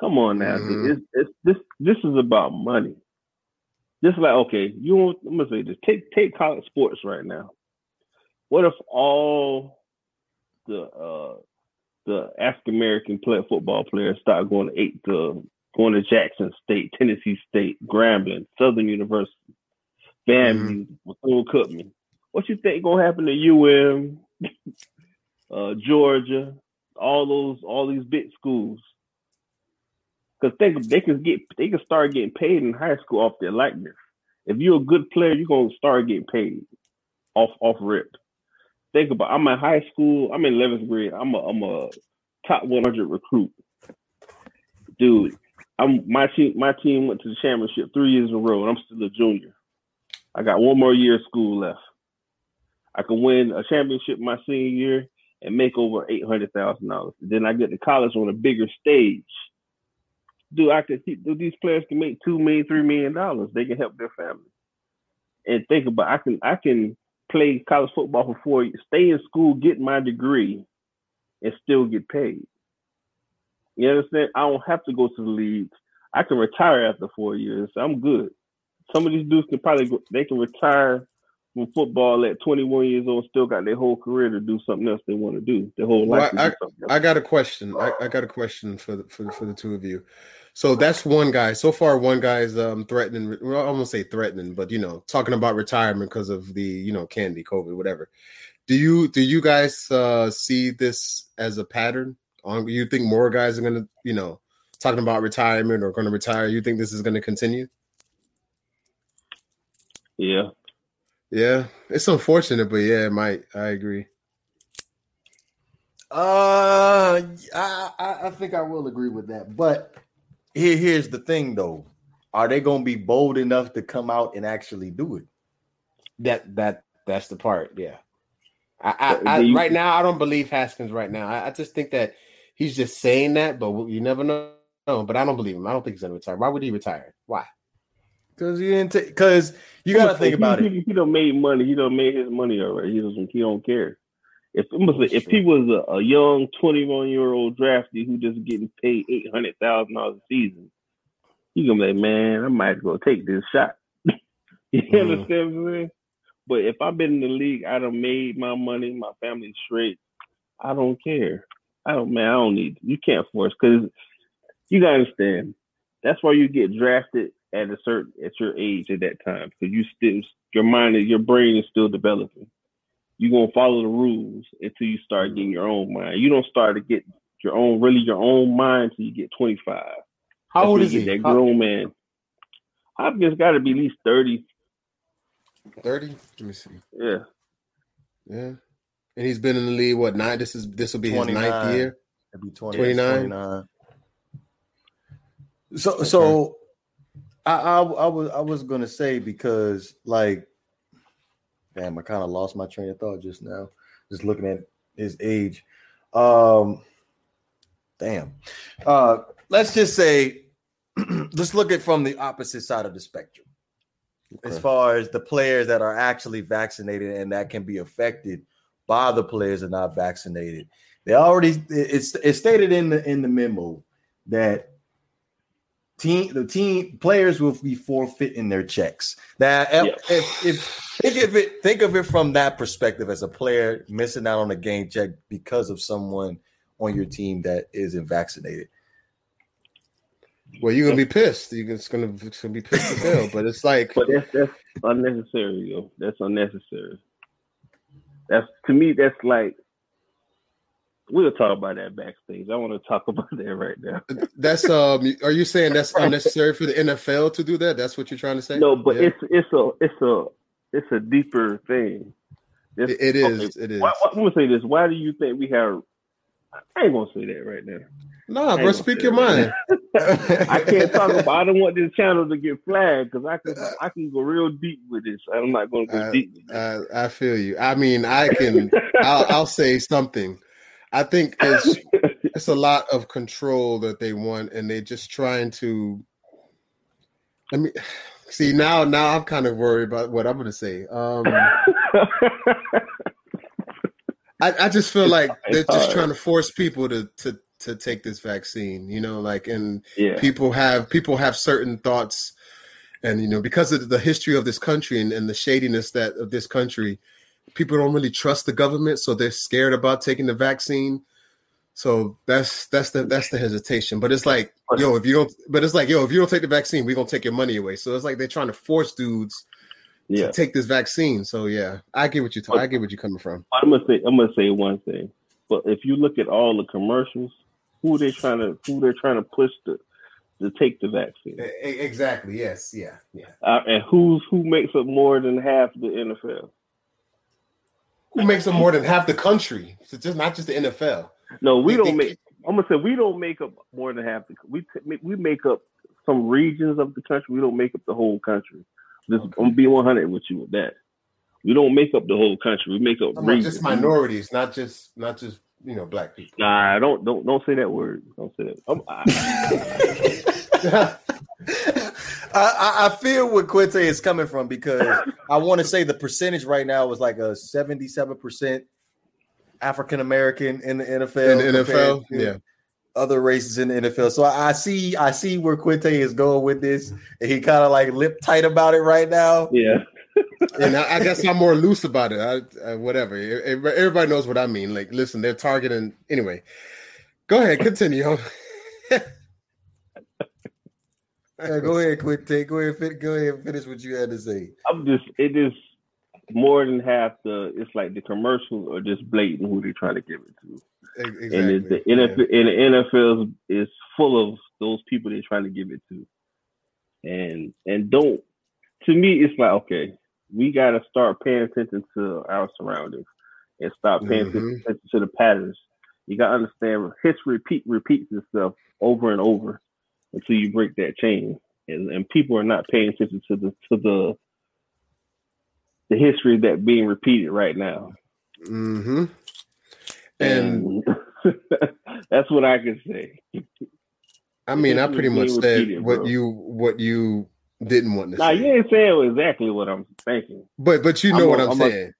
Speaker 3: Come on now, mm-hmm. it's, it's, this this is about money. Just like okay, you want I'm gonna say this. Take take college sports right now. What if all the uh the African American play, football players start going to eight to going to Jackson State, Tennessee State, Grambling, Southern University, FAMU, mm-hmm. Bethune What you think gonna happen to UM, uh, Georgia, all those all these big schools? Because think they can get they can start getting paid in high school off their likeness. If you're a good player, you're gonna start getting paid off off rip. Think about I'm in high school, I'm in 11th grade, I'm a I'm a top 100 recruit. Dude, I'm my team. My team went to the championship three years in a row, and I'm still a junior. I got one more year of school left. I can win a championship my senior year and make over eight hundred thousand dollars. Then I get to college on a bigger stage. Do I do these players can make two million, three million dollars? They can help their family. And think about I can I can play college football for four years, stay in school, get my degree, and still get paid. You understand? I don't have to go to the leagues. I can retire after four years. I'm good. Some of these dudes can probably go, they can retire from football at 21 years old, still got their whole career to do something else they want to do. Their whole life.
Speaker 2: Well, I, I, got a question. I, I, got a question for the, for for the two of you. So that's one guy. So far, one guy is um, threatening. Well, I won't say threatening, but you know, talking about retirement because of the you know candy, COVID, whatever. Do you do you guys uh, see this as a pattern? On you think more guys are going to you know talking about retirement or going to retire? You think this is going to continue?
Speaker 3: Yeah.
Speaker 2: Yeah, it's unfortunate, but yeah, it might. I agree.
Speaker 1: Uh, I I think I will agree with that. But here here's the thing, though: Are they going to be bold enough to come out and actually do it?
Speaker 4: That that that's the part. Yeah. I, I, I right now I don't believe Haskins right now. I, I, just think that he's just saying that, but you never know. But I don't believe him. I don't think he's gonna retire. Why would he retire? Why?
Speaker 1: Because he didn't take. Because you got to think about
Speaker 3: he,
Speaker 1: it.
Speaker 3: He, he don't made money. He don't made his money already. He doesn't. He don't care. If if he was a, a young twenty one year old drafty who just getting paid eight hundred thousand dollars a season, you gonna be like, man, I might as well take this shot. you mm. understand what I'm saying? But if I've been in the league, I done made my money, my family's straight. I don't care. I don't man, I don't need you can't force because you gotta understand. That's why you get drafted at a certain at your age at that time. Because you still your mind is your brain is still developing. You're gonna follow the rules until you start getting your own mind. You don't start to get your own really your own mind until you get 25.
Speaker 4: How That's old is he?
Speaker 3: That grown man. I've just got to be at least 30.
Speaker 2: 30? Let me see.
Speaker 3: Yeah.
Speaker 2: Yeah. And he's been in the league, what, nine? This is this will be 29. his ninth year.
Speaker 1: It'll be 20, 29. 29. So okay. so I, I I was I was gonna say because like damn, I kind of lost my train of thought just now, just looking at his age. Um damn. Uh let's just say let's look at from the opposite side of the spectrum. Okay. As far as the players that are actually vaccinated and that can be affected by the players that are not vaccinated. They already it's it's stated in the in the memo that team the team players will be forfeiting their checks. Now, if, if, if think of it think of it from that perspective as a player missing out on a game check because of someone on your team that isn't vaccinated.
Speaker 2: Well, you're gonna be pissed. You're just gonna, it's gonna be pissed as hell. But it's like,
Speaker 3: but that's that's unnecessary, yo. That's unnecessary. That's to me. That's like we'll talk about that backstage. I want to talk about that right now.
Speaker 2: That's um. Are you saying that's unnecessary for the NFL to do that? That's what you're trying to say?
Speaker 3: No, but yeah. it's it's a it's a it's a deeper thing.
Speaker 2: It's, it is. Okay, it is.
Speaker 3: Why, why, I'm gonna say this. Why do you think we have? I ain't gonna say that right now.
Speaker 2: Nah, bro, speak your mind.
Speaker 3: I can't talk about. I don't want this channel to get flagged because I can. I can go real deep with this. I'm not going to go
Speaker 2: I,
Speaker 3: deep.
Speaker 2: I, I, feel you. I mean, I can. I'll, I'll say something. I think it's it's a lot of control that they want, and they're just trying to. Let me see now. Now I'm kind of worried about what I'm going to say. Um, I, I just feel like they're just trying to force people to to to take this vaccine. You know, like and yeah. people have people have certain thoughts, and you know because of the history of this country and, and the shadiness that of this country, people don't really trust the government, so they're scared about taking the vaccine. So that's that's the that's the hesitation. But it's like, yo, if you don't but it's like, yo, if you don't take the vaccine, we're gonna take your money away. So it's like they're trying to force dudes yeah. to take this vaccine. So yeah, I get what you talk. I get what you're coming from.
Speaker 3: I'm gonna say I'm gonna say one thing. But if you look at all the commercials, who they trying to who they're trying to push to to take the vaccine?
Speaker 2: Exactly. Yes. Yeah. Yeah.
Speaker 3: Uh, and who's who makes up more than half the NFL?
Speaker 2: Who makes up more than half the country? It's just not just the NFL.
Speaker 3: No, we they, don't they, make. I'm gonna say we don't make up more than half the. We we make up some regions of the country. We don't make up the whole country. Just, okay. I'm be 100 with you with that. We don't make up the whole country. We make up
Speaker 2: just minorities, not just not just you know black people.
Speaker 3: Nah, don't don't don't say that word. Don't say that.
Speaker 1: I, I feel where Quinte is coming from because I want to say the percentage right now was like a seventy-seven percent African American in the NFL.
Speaker 2: In the NFL, yeah.
Speaker 1: Other races in the NFL. So I, I see, I see where Quinte is going with this, and he kind of like lip tight about it right now.
Speaker 3: Yeah.
Speaker 2: and I, I, guess I'm more loose about it. I, I, whatever. Everybody knows what I mean. Like, listen, they're targeting. Anyway, go ahead, continue.
Speaker 1: Yeah, go ahead, quick take. Go ahead, go ahead, and finish what you had to say.
Speaker 3: I'm just, it is more than half the. It's like the commercials are just blatant who they're trying to give it to. Exactly. And the NFL, yeah. and the NFL is full of those people they're trying to give it to, and and don't. To me, it's like okay, we got to start paying attention to our surroundings and stop paying mm-hmm. attention to the patterns. You got to understand history repeat repeats itself over and over until you break that chain. And, and people are not paying attention to the to the the history that being repeated right now.
Speaker 2: Mm-hmm.
Speaker 3: And, and that's what I can say.
Speaker 2: I mean, I pretty much said what bro. you what you didn't want to
Speaker 3: nah,
Speaker 2: say.
Speaker 3: you ain't saying exactly what I'm thinking.
Speaker 2: But but you know I'm what i am saying.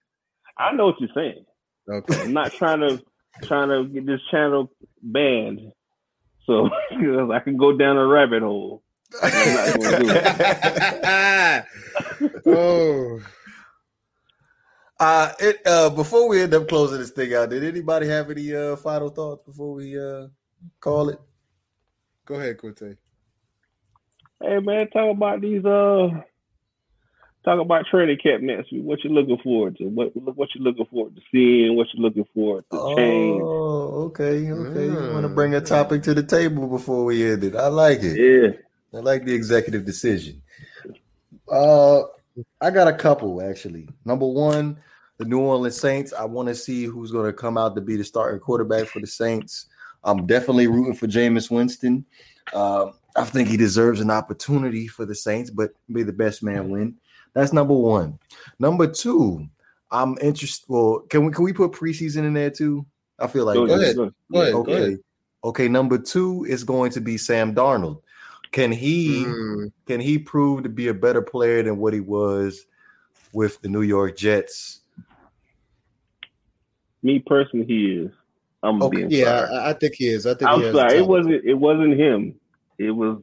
Speaker 3: A, I know what you're saying.
Speaker 2: Okay.
Speaker 3: I'm not trying to trying to get this channel banned, so I can go down a rabbit hole.
Speaker 2: oh.
Speaker 1: Uh, it, uh, before we end up closing this thing out, did anybody have any uh, final thoughts before we uh, call it?
Speaker 2: Go ahead, Quinte.
Speaker 3: Hey man, talk about these uh talk about training camp next week. What you looking forward to? What what you looking forward to seeing? What you looking forward to
Speaker 1: oh,
Speaker 3: change?
Speaker 1: Oh, okay, okay. You want to bring a topic to the table before we end it? I like it.
Speaker 3: Yeah,
Speaker 1: I like the executive decision. Uh, I got a couple actually. Number one, the New Orleans Saints. I want to see who's going to come out to be the starting quarterback for the Saints. I'm definitely rooting for Jameis Winston. Uh, I think he deserves an opportunity for the Saints, but may the best man win. That's number one. Number two, I'm interested. Well, can we can we put preseason in there too? I feel like
Speaker 2: go ahead. Go ahead.
Speaker 1: Okay.
Speaker 2: Go ahead.
Speaker 1: Okay. Number two is going to be Sam Darnold. Can he mm. can he prove to be a better player than what he was with the New York Jets?
Speaker 3: Me personally, he is. I'm okay. being
Speaker 2: yeah, sorry. I, think he is. I think
Speaker 3: I'm sorry. It wasn't. It wasn't him. It was.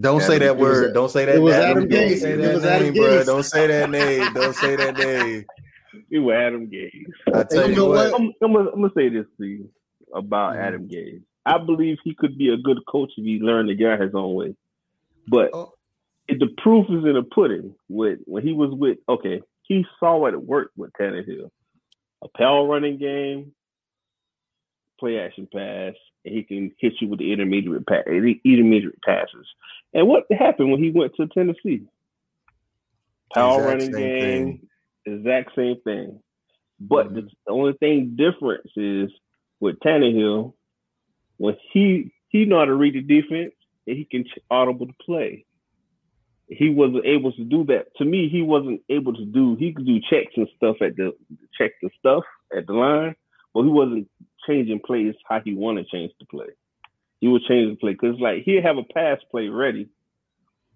Speaker 1: Don't say that word. Don't say that.
Speaker 2: It was Adam Gase.
Speaker 1: It was Adam Gase. Don't say that name. Don't say that name.
Speaker 3: It was Adam Gase.
Speaker 1: I tell you,
Speaker 3: you
Speaker 1: what.
Speaker 3: I'm, I'm, gonna, I'm, gonna, say this to you about mm-hmm. Adam Gase. I believe he could be a good coach if he learned to get his own way. But oh. the proof is in the pudding. With when he was with, okay, he saw what it worked with Tannehill. A power running game, play action pass, and he can hit you with the intermediate pass, intermediate passes. And what happened when he went to Tennessee? Power running game, thing. exact same thing. But mm-hmm. the, the only thing difference is with Tannehill, when he he know how to read the defense and he can audible the play. He wasn't able to do that. To me, he wasn't able to do. He could do checks and stuff at the check the stuff at the line, but he wasn't changing plays how he want to change the play. He would change the play because like he'd have a pass play ready,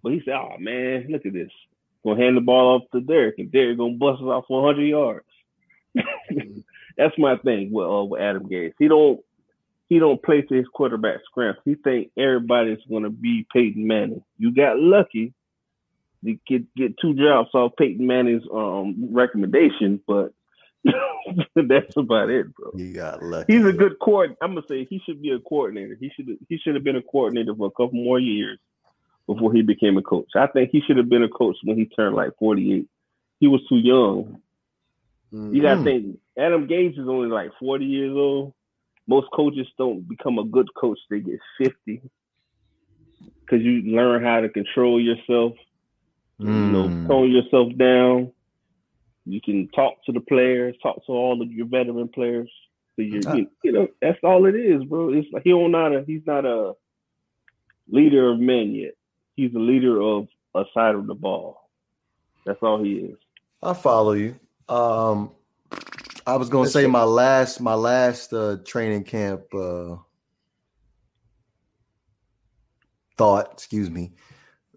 Speaker 3: but he said, "Oh man, look at this. Gonna hand the ball off to Derek, and Derek gonna bust it off 100 yards." That's my thing with, uh, with Adam Gase. He don't he don't play to his quarterback strength. He think everybody's gonna be Peyton Manning. You got lucky to get get two jobs off Peyton Manning's um recommendation, but that's about it, bro.
Speaker 1: You got lucky.
Speaker 3: He's a good court. I'm gonna say he should be a coordinator. He should he should have been a coordinator for a couple more years before he became a coach. I think he should have been a coach when he turned like 48. He was too young. Mm-hmm. You gotta mm. think Adam Gase is only like 40 years old. Most coaches don't become a good coach; they get 50 because you learn how to control yourself. Mm. You know, mm. tone yourself down you can talk to the players, talk to all of your veteran players. So you, you know, that's all it is, bro. It's like he don't not a he's not a leader of men yet. He's a leader of a side of the ball. That's all he is.
Speaker 1: I follow you. Um, I was gonna say my last my last uh, training camp uh, thought, excuse me,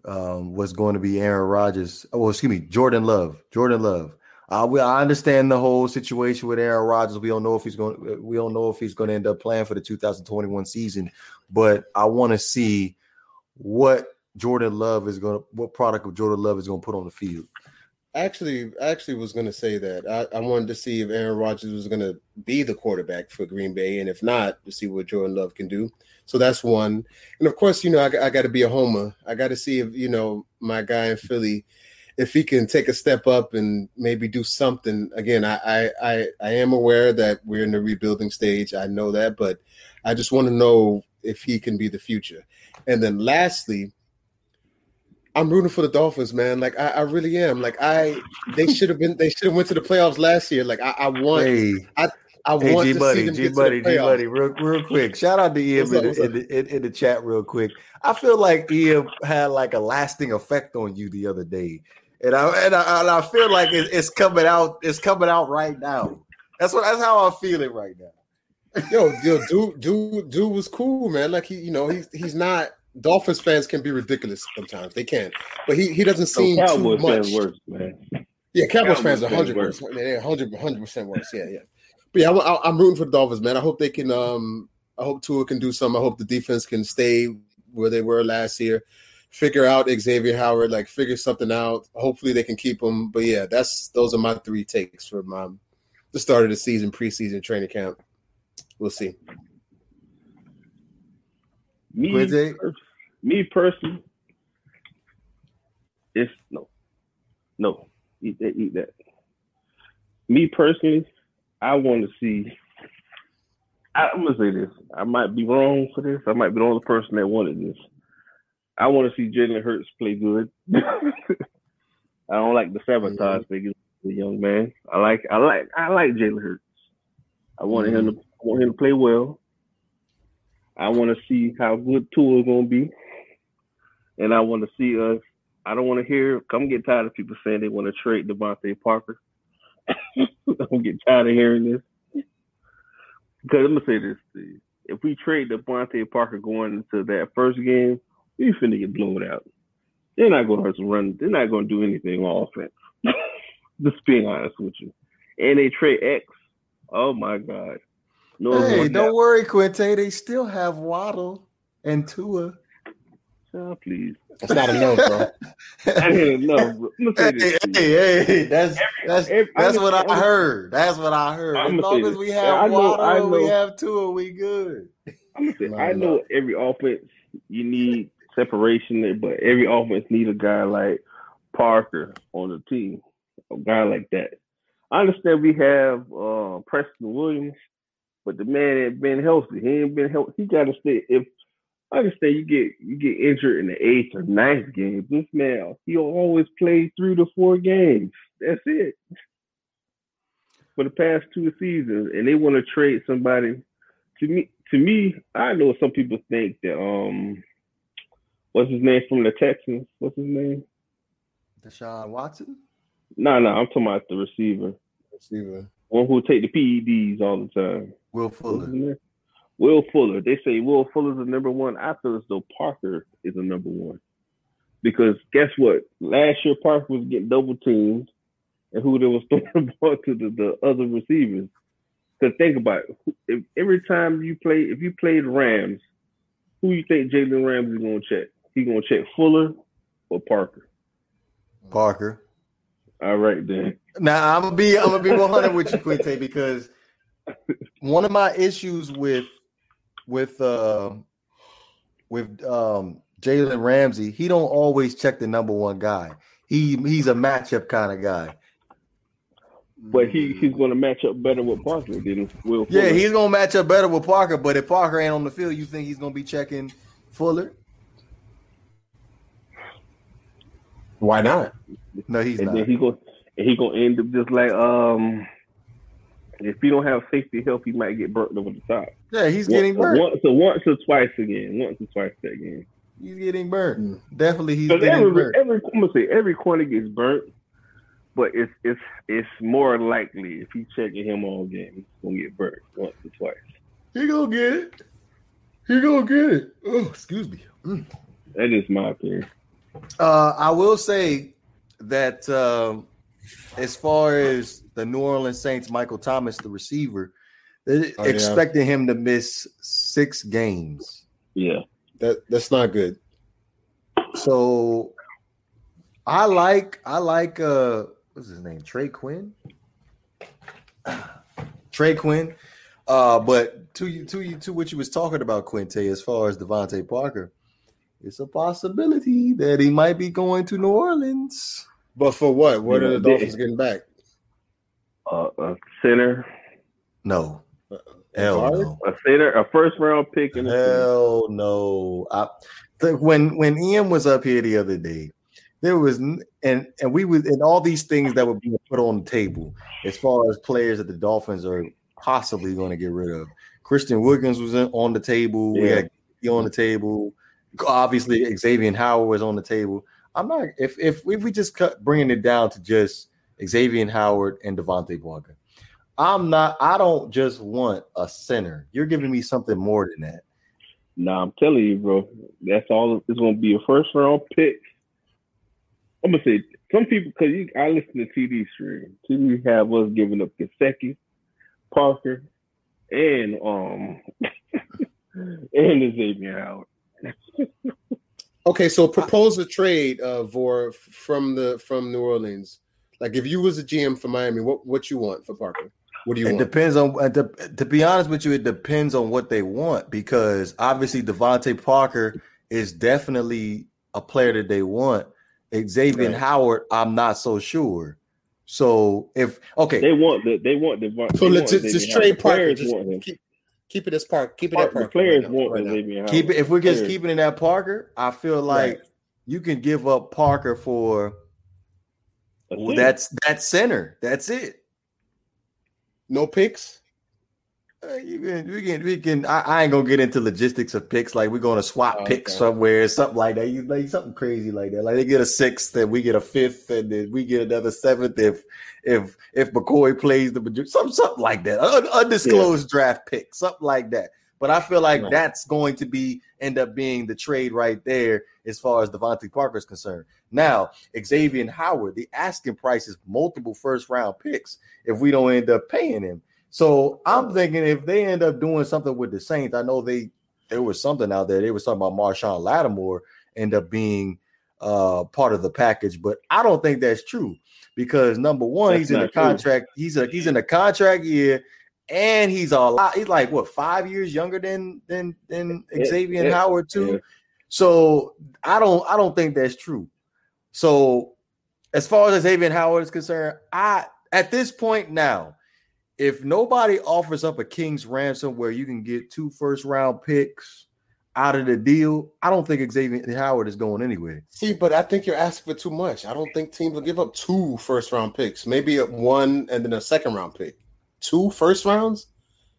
Speaker 1: um, was going to be Aaron Rodgers. Oh, excuse me, Jordan Love. Jordan Love. Uh, we, I understand the whole situation with Aaron Rodgers. We don't know if he's going. We don't know if he's going to end up playing for the 2021 season. But I want to see what Jordan Love is going to, what product of Jordan Love is going to put on the field.
Speaker 2: Actually, actually was going to say that I, I wanted to see if Aaron Rodgers was going to be the quarterback for Green Bay, and if not, to see what Jordan Love can do. So that's one. And of course, you know, I, I got to be a homer. I got to see if you know my guy in Philly if he can take a step up and maybe do something again I, I i am aware that we're in the rebuilding stage. I know that but i just want to know if he can be the future. And then lastly i'm rooting for the dolphins man. Like i, I really am. Like i they should have been they should have went to the playoffs last year. Like i, I want hey. i I
Speaker 1: hey, G Buddy, G Buddy, G Buddy, real, real quick. Shout out to Ian in, in, in, in, the chat, real quick. I feel like Ian had like a lasting effect on you the other day and I and I, and I feel like it, it's coming out. It's coming out right now. That's what. That's how I'm feeling right now.
Speaker 2: yo, yo, dude, dude, dude was cool, man. Like he, you know, he's he's not. Dolphins fans can be ridiculous sometimes. They can, but he he doesn't seem so too much. Worse, man. Yeah, Cowboys, Cowboys fans are hundred percent. They're hundred hundred percent worse. Yeah, yeah. But yeah, I, am rooting for the Dolphins, man. I hope they can. Um, I hope Tua can do something. I hope the defense can stay where they were last year figure out Xavier Howard, like figure something out. Hopefully they can keep him. But yeah, that's those are my three takes for my the start of the season, preseason training camp. We'll see.
Speaker 3: Me, me personally, it's no, no, eat that, eat that. Me personally, I want to see. I, I'm gonna say this. I might be wrong for this. I might be the only person that wanted this. I want to see Jalen Hurts play good. I don't like the sabotage mm-hmm. the young man. I like I like I like Jalen Hurts. I wanted mm-hmm. him to I want him to play well. I want to see how good Tua is gonna be, and I want to see us. I don't want to hear. I'm getting tired of people saying they want to trade DeVante Parker. I'm getting tired of hearing this. Because I'm gonna say this: if we trade DeVante Parker going into that first game, we finna get blown out. They're not gonna run. They're not gonna do anything on offense. Just being honest with you. And they trade X. Oh my god.
Speaker 1: No, hey, don't worry, Quinte. They still have Waddle and Tua.
Speaker 3: Oh, please.
Speaker 2: That's not enough, bro.
Speaker 3: I didn't know.
Speaker 1: Hey, hey, hey, that's that's every, that's what I heard. That's what I heard. As long as we have know, Waddle, we have Tua, we good.
Speaker 3: I'm Say, I know every offense you need separation, but every offense need a guy like Parker on the team, a guy like that. I understand we have uh, Preston Williams, but the man ain't been healthy. He ain't been healthy. He got to stay. If I understand you get you get injured in the eighth or ninth game, this man he'll always play three to four games. That's it. For the past two seasons, and they want to trade somebody. To me, to me, I know some people think that um, what's his name from the Texans? What's his name?
Speaker 1: Deshaun Watson.
Speaker 3: No, no, I'm talking about the receiver.
Speaker 2: Receiver.
Speaker 3: One who take the PEDs all the time.
Speaker 1: Will Fuller.
Speaker 3: Will Fuller. They say Will Fuller's the number one. I feel as though Parker is the number one. Because guess what? Last year Parker was getting double teamed, and who they was throwing the ball to the, the other receivers. Because think about it. If every time you play, if you played the Rams, who you think Jalen Ramsey is gonna check? He gonna check Fuller or Parker?
Speaker 1: Parker.
Speaker 3: All right then.
Speaker 1: Now I'm gonna be I'm gonna be 100 with you, Quinte, because one of my issues with with uh with um Jalen Ramsey, he don't always check the number one guy. He he's a matchup kind of guy.
Speaker 3: But he he's going to match up better with Parker than Will. Fuller.
Speaker 1: Yeah, he's going to match up better with Parker. But if Parker ain't on the field, you think he's going to be checking Fuller?
Speaker 2: Why not?
Speaker 1: No, he's
Speaker 3: and
Speaker 1: not.
Speaker 3: then he go he gonna end up just like um if you don't have safety help, he might get burnt over the top.
Speaker 1: Yeah, he's getting
Speaker 3: once,
Speaker 1: burnt.
Speaker 3: Once, so once or twice again. Once or twice again.
Speaker 1: He's getting burnt. Mm. Definitely, he's getting
Speaker 3: every,
Speaker 1: burnt.
Speaker 3: Every I'm gonna say every corner gets burnt, but it's it's it's more likely if he's checking him all game, he's gonna get burnt once or twice.
Speaker 1: He gonna get it. He gonna get it. Oh, excuse me. Mm.
Speaker 3: That is my opinion.
Speaker 1: Uh, I will say that um, as far as the New Orleans Saints, Michael Thomas, the receiver, they oh, expecting yeah. him to miss six games.
Speaker 3: Yeah,
Speaker 2: that that's not good.
Speaker 1: So I like I like uh what's his name? Tre'Quan. Tre'Quan. Uh, but to you to you to what you was talking about, Quinte, as far as DeVante Parker, it's a possibility that he might be going to New Orleans.
Speaker 2: But for what? What are the Dolphins getting back?
Speaker 3: Uh, a center.
Speaker 1: No. Hell no.
Speaker 3: A center, a first round pick. In
Speaker 1: Hell no. I, when when Ian was up here the other day, there was and and we was and all these things that were being put on the table as far as players that the Dolphins are possibly going to get rid of. Christian Wilkins was on the table. Yeah. We had on the table. Obviously, Xavier Howard was on the table. I'm not if if, if we just cut bringing it down to just Xavier Howard and DeVante Parker. I'm not. I don't just want a center. You're giving me something more than that.
Speaker 3: No, nah, I'm telling you, bro. That's all. It's going to be a first round pick. I'm gonna say some people because I listen to TD stream. TD have us giving up Gesicki, Parker, and um and Xavier Howard.
Speaker 2: Okay, so propose a trade uh Vor from the from New Orleans. Like if you was a GM for Miami, what what you want for Parker? What do you
Speaker 1: it
Speaker 2: want?
Speaker 1: depends on uh, to, to be honest with you, it depends on what they want because obviously DeVante Parker is definitely a player that they want. Xavier right. Howard, I'm not so sure. So if okay,
Speaker 3: they want the they want the
Speaker 2: so let's just, just trade Parker. Just keep, keep, it as Park. Keep it Park, at Parker.
Speaker 3: players right want right Xavier
Speaker 1: Keep it if we're just players. keeping it at Parker. I feel like you can give up Parker for that's that center. That's it.
Speaker 2: No picks.
Speaker 1: Uh, you can, we can, we can. I, I, ain't gonna get into logistics of picks. Like we're gonna swap oh, picks okay. somewhere, something like that. You like something crazy like that. Like they get a sixth, and we get a fifth, and then we get another seventh if if if McCoy plays the something something like that. Un, undisclosed yeah. draft pick, something like that. But I feel like right. that's going to be end up being the trade right there as far as DeVante Parker is concerned. Now, Xavier Howard, the asking price is multiple first round picks if we don't end up paying him. So I'm thinking if they end up doing something with the Saints, I know they there was something out there. They were talking about Marshon Lattimore end up being uh part of the package, but I don't think that's true because number one, that's he's in a contract. True. He's a he's in a contract year, and he's a lot. He's like what five years younger than than than Xavier yeah, Howard too. Yeah. So I don't I don't think that's true. So as far as Xavier Howard is concerned, I at this point now, if nobody offers up a king's ransom where you can get two first round picks out of the deal, I don't think Xavier Howard is going anywhere.
Speaker 2: See, but I think you're asking for too much. I don't think teams will give up two first round picks, maybe one and then a second round pick. Two first rounds?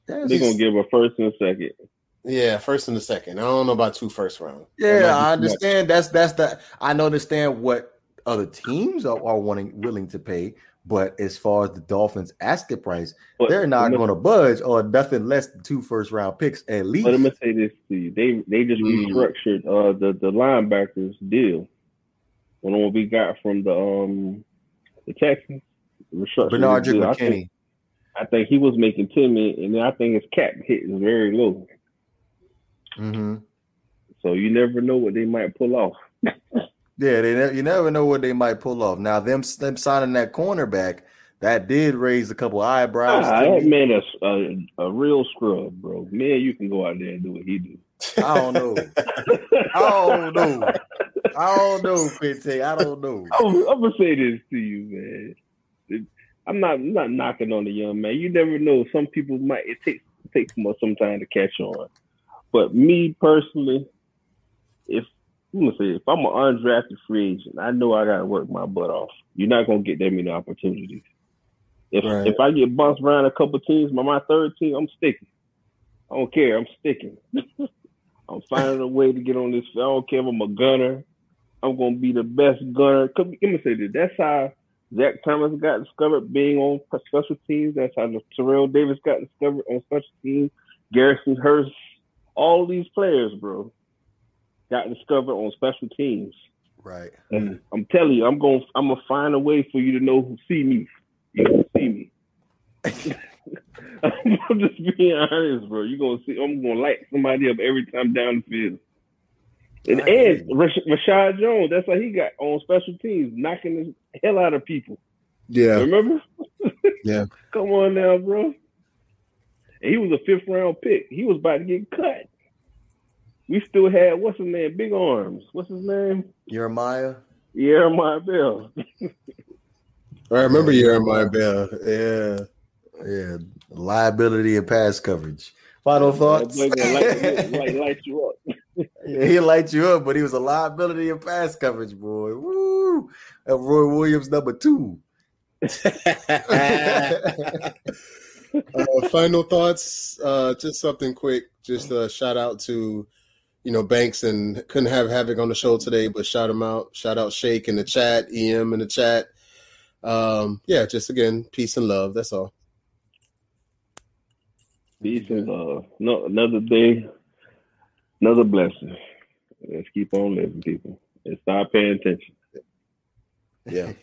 Speaker 3: They're gonna give a first and a second.
Speaker 2: Yeah, first and the second. I don't know about two first round.
Speaker 1: Yeah, I understand. Much. That's that's the I understand what other teams are, are wanting willing to pay, but as far as the Dolphins asking price, but, they're not going to budge or nothing less than two first round picks at least.
Speaker 3: But let me say this to you: they they just mm. restructured uh, the the linebackers deal. When what we got from the um the Texans,
Speaker 1: Benardrick McKinney. I think,
Speaker 3: I think he was making ten million, and then I think his cap hit is very low.
Speaker 1: Mm-hmm.
Speaker 3: So you never know what they might pull off.
Speaker 1: yeah, they ne- you never know what they might pull off. Now them them signing that cornerback that did raise a couple eyebrows.
Speaker 3: Ah, that man is a, a, real scrub, bro. Man, you can go out there and do what he do.
Speaker 1: I don't know. I don't know. I don't know. I don't know.
Speaker 3: I'm, I'm, gonna say this to you, man. I'm not I'm not knocking on the young man. You never know. Some people might it takes it takes more some time to catch on. But me personally, if I'm gonna say if I'm an undrafted free agent, I know I gotta work my butt off. You're not gonna get that many opportunities. If right. if I get bounced around a couple teams by my third team, I'm sticking. I don't care. I'm sticking. I'm finding a way to get on this. I don't care if I'm a gunner. I'm gonna be the best gunner. Let me say this. That's how Zach Thomas got discovered being on special teams. That's how Terrell Davis got discovered on special teams. Garrison Hearst all these players, bro, got discovered on special teams.
Speaker 1: Right.
Speaker 3: And I'm telling you, I'm going. I'm gonna find a way for you to know who see me. You gonna see me. I'm just being honest, bro. You're gonna see. I'm gonna light somebody up every time down the field. And, and Reshad Jones, that's how he got on special teams, knocking the hell out of people.
Speaker 2: Yeah.
Speaker 3: Remember?
Speaker 2: yeah.
Speaker 3: Come on now, bro. And he was a fifth round pick. He was about to get cut. We still had what's his name? Big arms. What's his name?
Speaker 1: Jeremiah.
Speaker 3: Jeremiah Bell.
Speaker 2: I remember Jeremiah Bell. Yeah.
Speaker 1: Yeah. Liability and pass coverage. Final thoughts.
Speaker 3: Light, light, light you up.
Speaker 1: yeah, he light you up, but he was a liability and pass coverage, boy. Woo! And Roy Williams number two.
Speaker 2: uh, final thoughts. Uh, just something quick. Just a shout out to you know Banks and couldn't have Havoc on the show today, but shout him out. Shout out Shake in the chat, EM in the chat. Um, yeah, just again, peace and love. That's all.
Speaker 3: Peace and love. No, another day, another blessing. Let's keep on living, people, and stop paying attention.
Speaker 1: Yeah.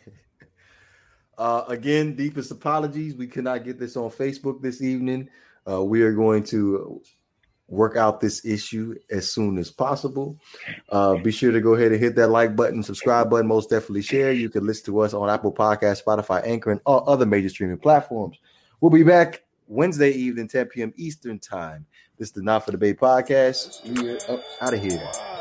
Speaker 1: Uh, again, deepest apologies. We cannot get this on Facebook this evening. Uh, we are going to work out this issue as soon as possible. Uh, be sure to go ahead and hit that like button, subscribe button, most definitely share. You can listen to us on Apple Podcast, Spotify, Anchor, and all other major streaming platforms. We'll be back Wednesday evening, 10 p.m. Eastern time. This is the Not for the Bay podcast. We are out of here.